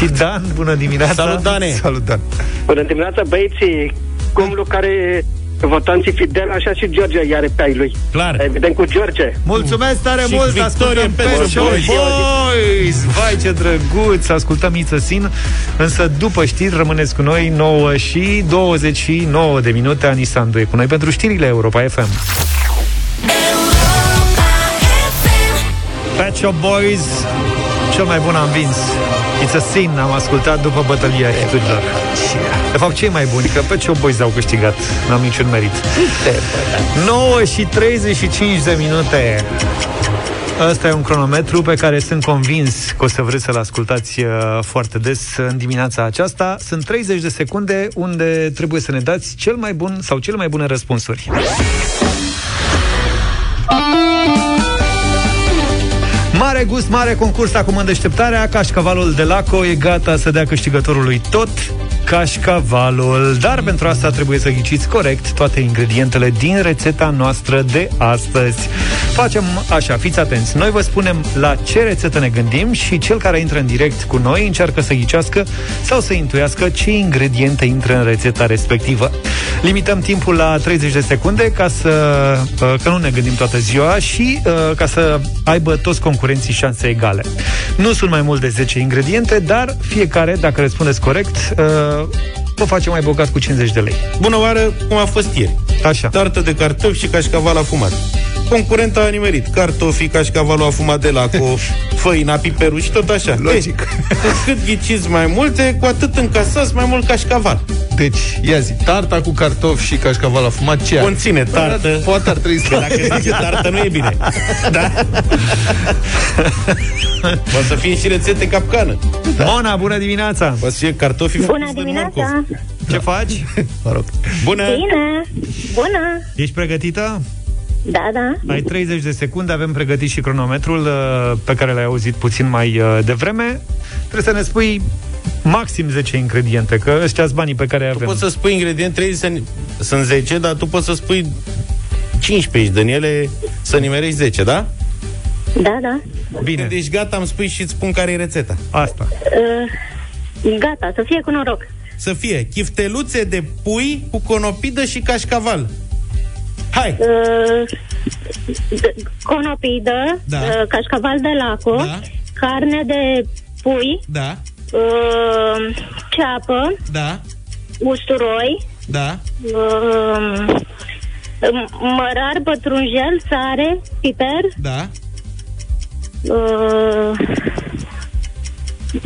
Speaker 1: Și Dan, bună dimineața!
Speaker 3: Salut, Dane.
Speaker 2: Salut, Dan.
Speaker 12: Bună dimineața, băieții. Cum Luca are votanții fidel, așa și George i-are pe ai lui.
Speaker 3: Clar.
Speaker 12: Evident cu George.
Speaker 1: Mulțumesc tare
Speaker 3: Și
Speaker 1: mult!
Speaker 3: victorie
Speaker 1: Ascultăm
Speaker 3: pentru
Speaker 1: Pet Shop
Speaker 3: Boys.
Speaker 1: Boys! Vai, ce drăguț! Ascultăm Ițăsin, însă după știri rămâneți cu noi 9 și 29 de minute. Anisandu e cu noi pentru știrile Europa FM. Pet Shop Boys, cel mai bun am vins. It's a sin, am ascultat după bătălia hiturilor. De fapt, cei mai buni, că Pet Shop Boys au câștigat. N-am niciun merit. 9 și 35 de minute. Ăsta e un cronometru pe care sunt convins că o să vreți să-l ascultați uh, foarte des în dimineața aceasta. Sunt 30 de secunde unde trebuie să ne dați cel mai bun sau cele mai bune răspunsuri. Mare gust, mare concurs. Acum în deșteptarea Cașcavalul de Laco e gata să dea câștigătorului tot cașcavalul Dar pentru asta trebuie să ghiciți corect Toate ingredientele din rețeta noastră de astăzi. Facem așa, fiți atenți. Noi vă spunem la ce rețetă ne gândim Și cel care intră în direct cu noi Încearcă să ghicească sau să intuiască Ce ingrediente intră în rețeta respectivă. Limităm timpul la 30 de secunde Ca să, uh, că nu ne gândim toată ziua Și uh, ca să aibă toți concurenții șanse egale. Nu sunt mai mult de 10 ingrediente Dar fiecare, dacă răspundeți corect uh, Vă face mai bogat cu 50 de lei
Speaker 3: Bună oară, cum a fost ieri.
Speaker 1: Așa
Speaker 3: Tartă de cartofi și cașcaval afumat. Concurenta a nimerit cartofii, cașcavalul afumat de laco, făina, piperul și tot așa.
Speaker 2: Logic.
Speaker 3: Ei, cu cât ghiciți mai multe, cu atât încasați mai mult cașcaval.
Speaker 2: Deci, ia zi, tarta cu cartofi și cașcaval afumat, ce are?
Speaker 3: Conține tartă.
Speaker 2: Poate ar trebui să...
Speaker 3: Că dacă zice tartă, nu e bine. Da? Poate să fie și rețete capcană.
Speaker 1: da. Mona, bună dimineața!
Speaker 3: Poate să fie cartofi
Speaker 13: Bună
Speaker 3: făcuți din
Speaker 13: dimineața!
Speaker 3: Morcov.
Speaker 1: Ce faci?
Speaker 2: Mă rog.
Speaker 3: Bună!
Speaker 13: Bine! Bună!
Speaker 1: Ești pregătită?
Speaker 13: Da, da.
Speaker 1: Ai 30 de secunde, avem pregătit și cronometrul uh, pe care l-ai auzit puțin mai uh, devreme. Trebuie să ne spui maxim 10 ingrediente, că ăștia sunt banii pe care îi
Speaker 3: Tu
Speaker 1: avem.
Speaker 3: poți să spui ingredient, trebuie să... Sunt 10, dar tu poți să spui 15 din ele să nimerești 10, da?
Speaker 13: Da, da.
Speaker 1: Bine.
Speaker 3: Când ești gata, îmi spui și îți spun care e rețeta.
Speaker 1: Asta.
Speaker 13: Uh, gata, să fie cu noroc.
Speaker 3: Să fie chifteluțe de pui cu conopidă și cașcaval. Hai!
Speaker 13: Uh, d- conopidă,
Speaker 3: Da.
Speaker 13: uh, cașcaval de laco,
Speaker 3: Da.
Speaker 13: carne de pui,
Speaker 3: Da,
Speaker 13: uh, ceapă,
Speaker 3: da,
Speaker 13: usturoi,
Speaker 3: da.
Speaker 13: uh, mărar, pătrunjel, sare, piper,
Speaker 3: Da.
Speaker 13: uh,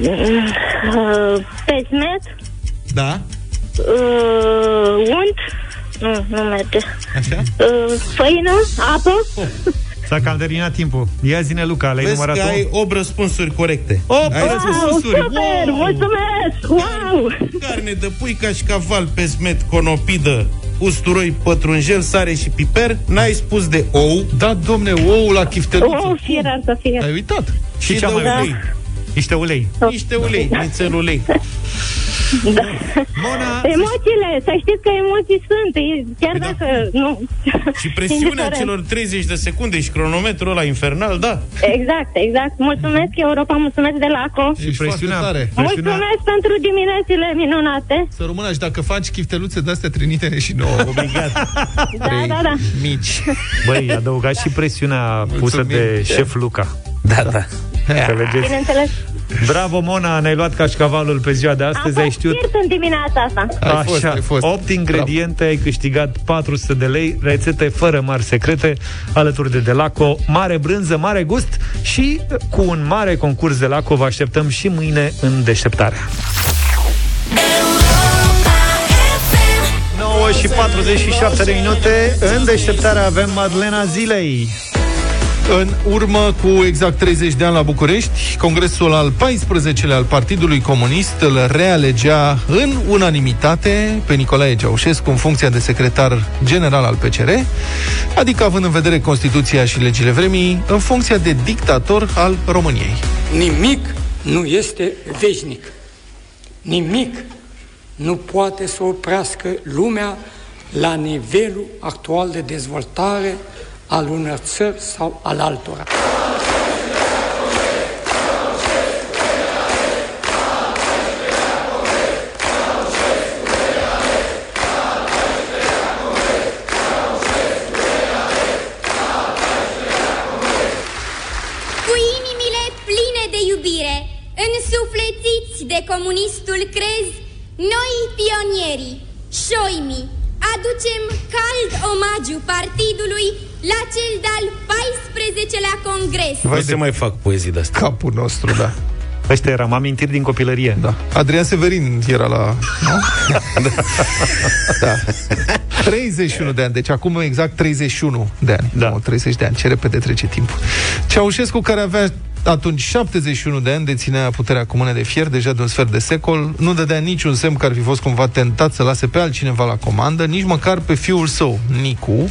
Speaker 13: uh, pesmet,
Speaker 3: Da.
Speaker 13: uh, unt, nu, nu merge,
Speaker 3: Așa?
Speaker 13: uh, făină, apă,
Speaker 1: S-a cam terminat timpul. Ia zine, Luca, le-ai
Speaker 3: Vezi
Speaker 1: numărat
Speaker 3: că
Speaker 1: tu?
Speaker 3: ai 8 răspunsuri corecte.
Speaker 1: Opt
Speaker 3: Ai
Speaker 13: wow,
Speaker 3: răspunsuri.
Speaker 13: super, mulțumesc, wow!
Speaker 3: Carne de pui, cașcaval, pesmet, conopidă, usturoi, pătrunjel, sare și piper. N-ai spus de ou.
Speaker 2: Da, domne, ou la chifteluță.
Speaker 13: Oh, fier să fie.
Speaker 2: Ai uitat?
Speaker 1: Și
Speaker 3: și
Speaker 1: cea
Speaker 3: de
Speaker 1: mai
Speaker 3: ulei.
Speaker 1: ulei. Niște ulei.
Speaker 3: Niște ulei, nițel ulei.
Speaker 13: Da.
Speaker 1: Mona,
Speaker 13: Emoțiile, să știți că emoții sunt, e- chiar
Speaker 3: Păi da.
Speaker 13: dacă nu...
Speaker 3: Și presiunea
Speaker 13: Indiferent.
Speaker 3: celor 30 de secunde și cronometrul ăla infernal, da.
Speaker 13: Exact, exact. Mulțumesc, Europa, mulțumesc de LACO.
Speaker 2: Ești
Speaker 1: presiunea-
Speaker 2: foarte tare.
Speaker 1: Presiunea-
Speaker 13: Mulțumesc pentru diminețile minunate.
Speaker 2: Să rămână și dacă faci chifteluțe de-astea, trimite și nouă.
Speaker 3: Obligat.
Speaker 13: Da, da, da.
Speaker 2: Mici.
Speaker 1: băi, adăugați și presiunea pusă
Speaker 2: Mulțumim.
Speaker 1: de șef Luca.
Speaker 3: Da, da.
Speaker 1: Înțelegeți?
Speaker 13: Bineînțeles.
Speaker 1: Bravo, Mona, ne-ai luat cașcavalul pe ziua de
Speaker 13: Am
Speaker 1: astăzi, ai
Speaker 13: fost
Speaker 1: știut
Speaker 13: fiert în dimineața asta.
Speaker 2: Ai fost, ai fost.
Speaker 1: 8 ingrediente, ai câștigat 400 de lei, rețete fără mari secrete, alături de Delaco, mare brânză, mare gust și cu un mare concurs de Laco vă așteptăm și mâine în deșteptarea. 9 și 47 de minute, în deșteptarea avem Madlena Zilei.
Speaker 2: În urmă cu exact 30 de ani la București, Congresul al 14-lea al Partidului Comunist îl realegea în unanimitate pe Nicolae Ceaușescu în funcția de secretar general al PCR, adică având în vedere Constituția și legile vremii, în funcția de dictator al României.
Speaker 14: Nimic nu este veșnic. nimic nu poate să oprească lumea la nivelul actual de dezvoltare al unor țări sau al altora.
Speaker 15: Cu inimile pline de iubire, însuflețiți de comunistul crez, noi pionierii, șoimii, aducem cald omagiu partidului la cel de-al 14-lea congres.
Speaker 3: Vai să mai fac poezii de astea.
Speaker 2: Capul nostru, da.
Speaker 1: Ăștia eram amintiri din copilărie.
Speaker 2: Da. Adrian Severin era la... Nu? da. 31 de ani, deci acum exact 31 de ani. Da. Nu, 30 de ani, ce repede trece timpul. Ceaușescu, care avea atunci 71 de ani, deținea puterea cu mână de fier, deja de un sfert de secol, nu dădea niciun semn că ar fi fost cumva tentat să lase pe altcineva la comandă, nici măcar pe fiul său, Nicu,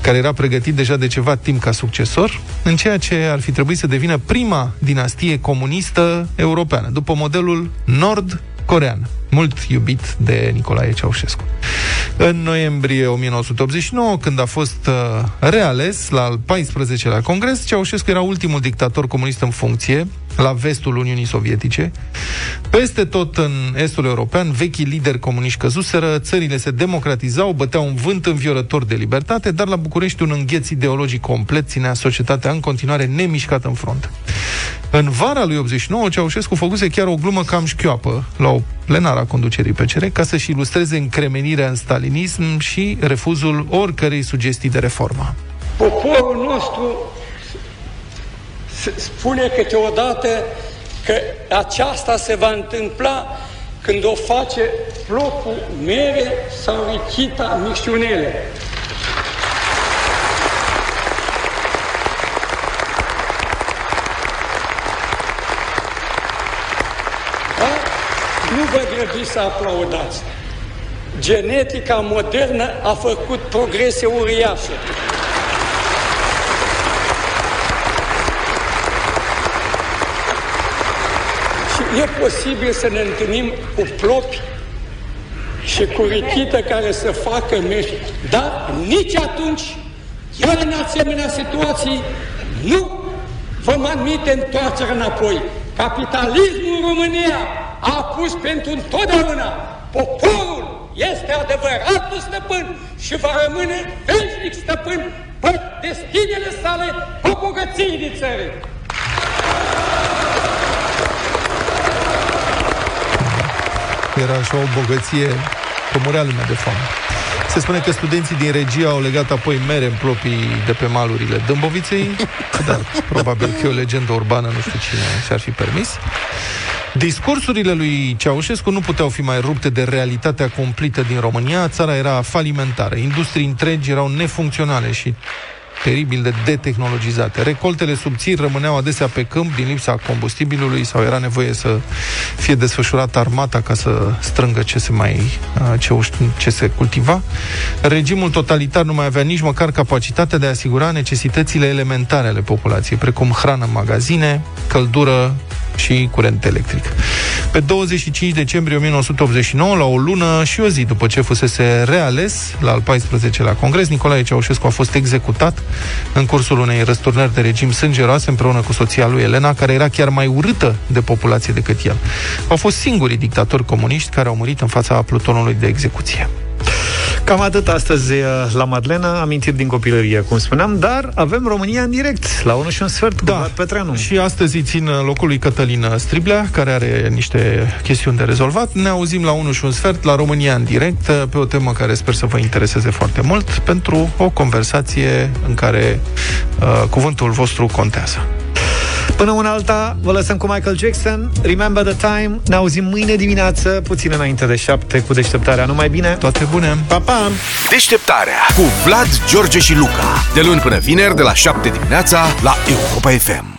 Speaker 2: care era pregătit deja de ceva timp ca succesor, în ceea ce ar fi trebuit să devină prima dinastie comunistă europeană, după modelul nord-corean, mult iubit de Nicolae Ceaușescu. În noiembrie 1989, când a fost uh, reales la al 14-lea congres, Ceaușescu era ultimul dictator comunist în funcție la vestul Uniunii Sovietice. Peste tot în estul european, vechii lideri comuniști căzuseră, țările se democratizau, băteau un vânt înviorător de libertate, dar la București un îngheț ideologic complet ținea societatea în continuare nemișcată în front. În vara lui 89, Ceaușescu făcuse chiar o glumă cam șchioapă la o plenară a conducerii PCR ca să-și ilustreze încremenirea în stalinism și refuzul oricărei sugestii de reformă.
Speaker 14: Poporul nostru s- spune câteodată că aceasta se va întâmpla când o face plopul mere sau richita micșunele. Da? Nu vă grăbiți să aplaudați. Genetica modernă a făcut progrese uriașe. E posibil să ne întâlnim cu plopi și cu richită care să facă mești. Dar nici atunci, iar în asemenea situații, nu vom admite întoarcerea înapoi. Capitalismul în România a pus pentru întotdeauna poporul este adevăratul stăpân și va rămâne veșnic stăpân pe destinele sale, pe bogății din țări.
Speaker 2: Era așa o bogăție că murea lumea de foame. Se spune că studenții din regie au legat apoi mere în plopii de pe malurile Dâmboviței, dar probabil că e o legendă urbană, nu știu cine și-ar fi permis. Discursurile lui Ceaușescu nu puteau fi mai rupte de realitatea cumplită din România. Țara era falimentară, industrii întregi erau nefuncționale și teribil de detehnologizate. Recoltele subțiri rămâneau adesea pe câmp din lipsa combustibilului sau era nevoie să fie desfășurată armata ca să strângă ce se mai ce, uș- ce se cultiva. Regimul totalitar nu mai avea nici măcar capacitatea de a asigura necesitățile elementare ale populației, precum hrană în magazine, căldură și curent electric. Pe 25 decembrie 1989, la o lună și o zi după ce fusese reales la al 14-lea congres, Nicolae Ceaușescu a fost executat în cursul unei răsturnări de regim sângeroase împreună cu soția lui Elena, care era chiar mai urâtă de populație decât el. Au fost singurii dictatori comuniști care au murit în fața plutonului de execuție.
Speaker 1: Cam atât astăzi uh, la Madlena, amintiri din copilărie, cum spuneam, dar avem România în direct, la 1 și un sfert, cu
Speaker 2: Da.
Speaker 1: Vlad Petreanu.
Speaker 2: Și astăzi îi țin locul lui Cătălin Striblea, care are niște chestiuni de rezolvat. Ne auzim la 1 și un sfert la România în direct, pe o temă care sper să vă intereseze foarte mult, pentru o conversație în care uh, cuvântul vostru contează.
Speaker 1: Până una alta, vă lăsăm cu Michael Jackson. Remember the time. Ne auzim mâine dimineață, puțin înainte de șapte, cu deșteptarea. Numai bine!
Speaker 2: Toate bune!
Speaker 3: Pa, pa!
Speaker 9: Deșteptarea cu Vlad, George și Luca. De luni până vineri, de la 7 dimineața, la Europa FM.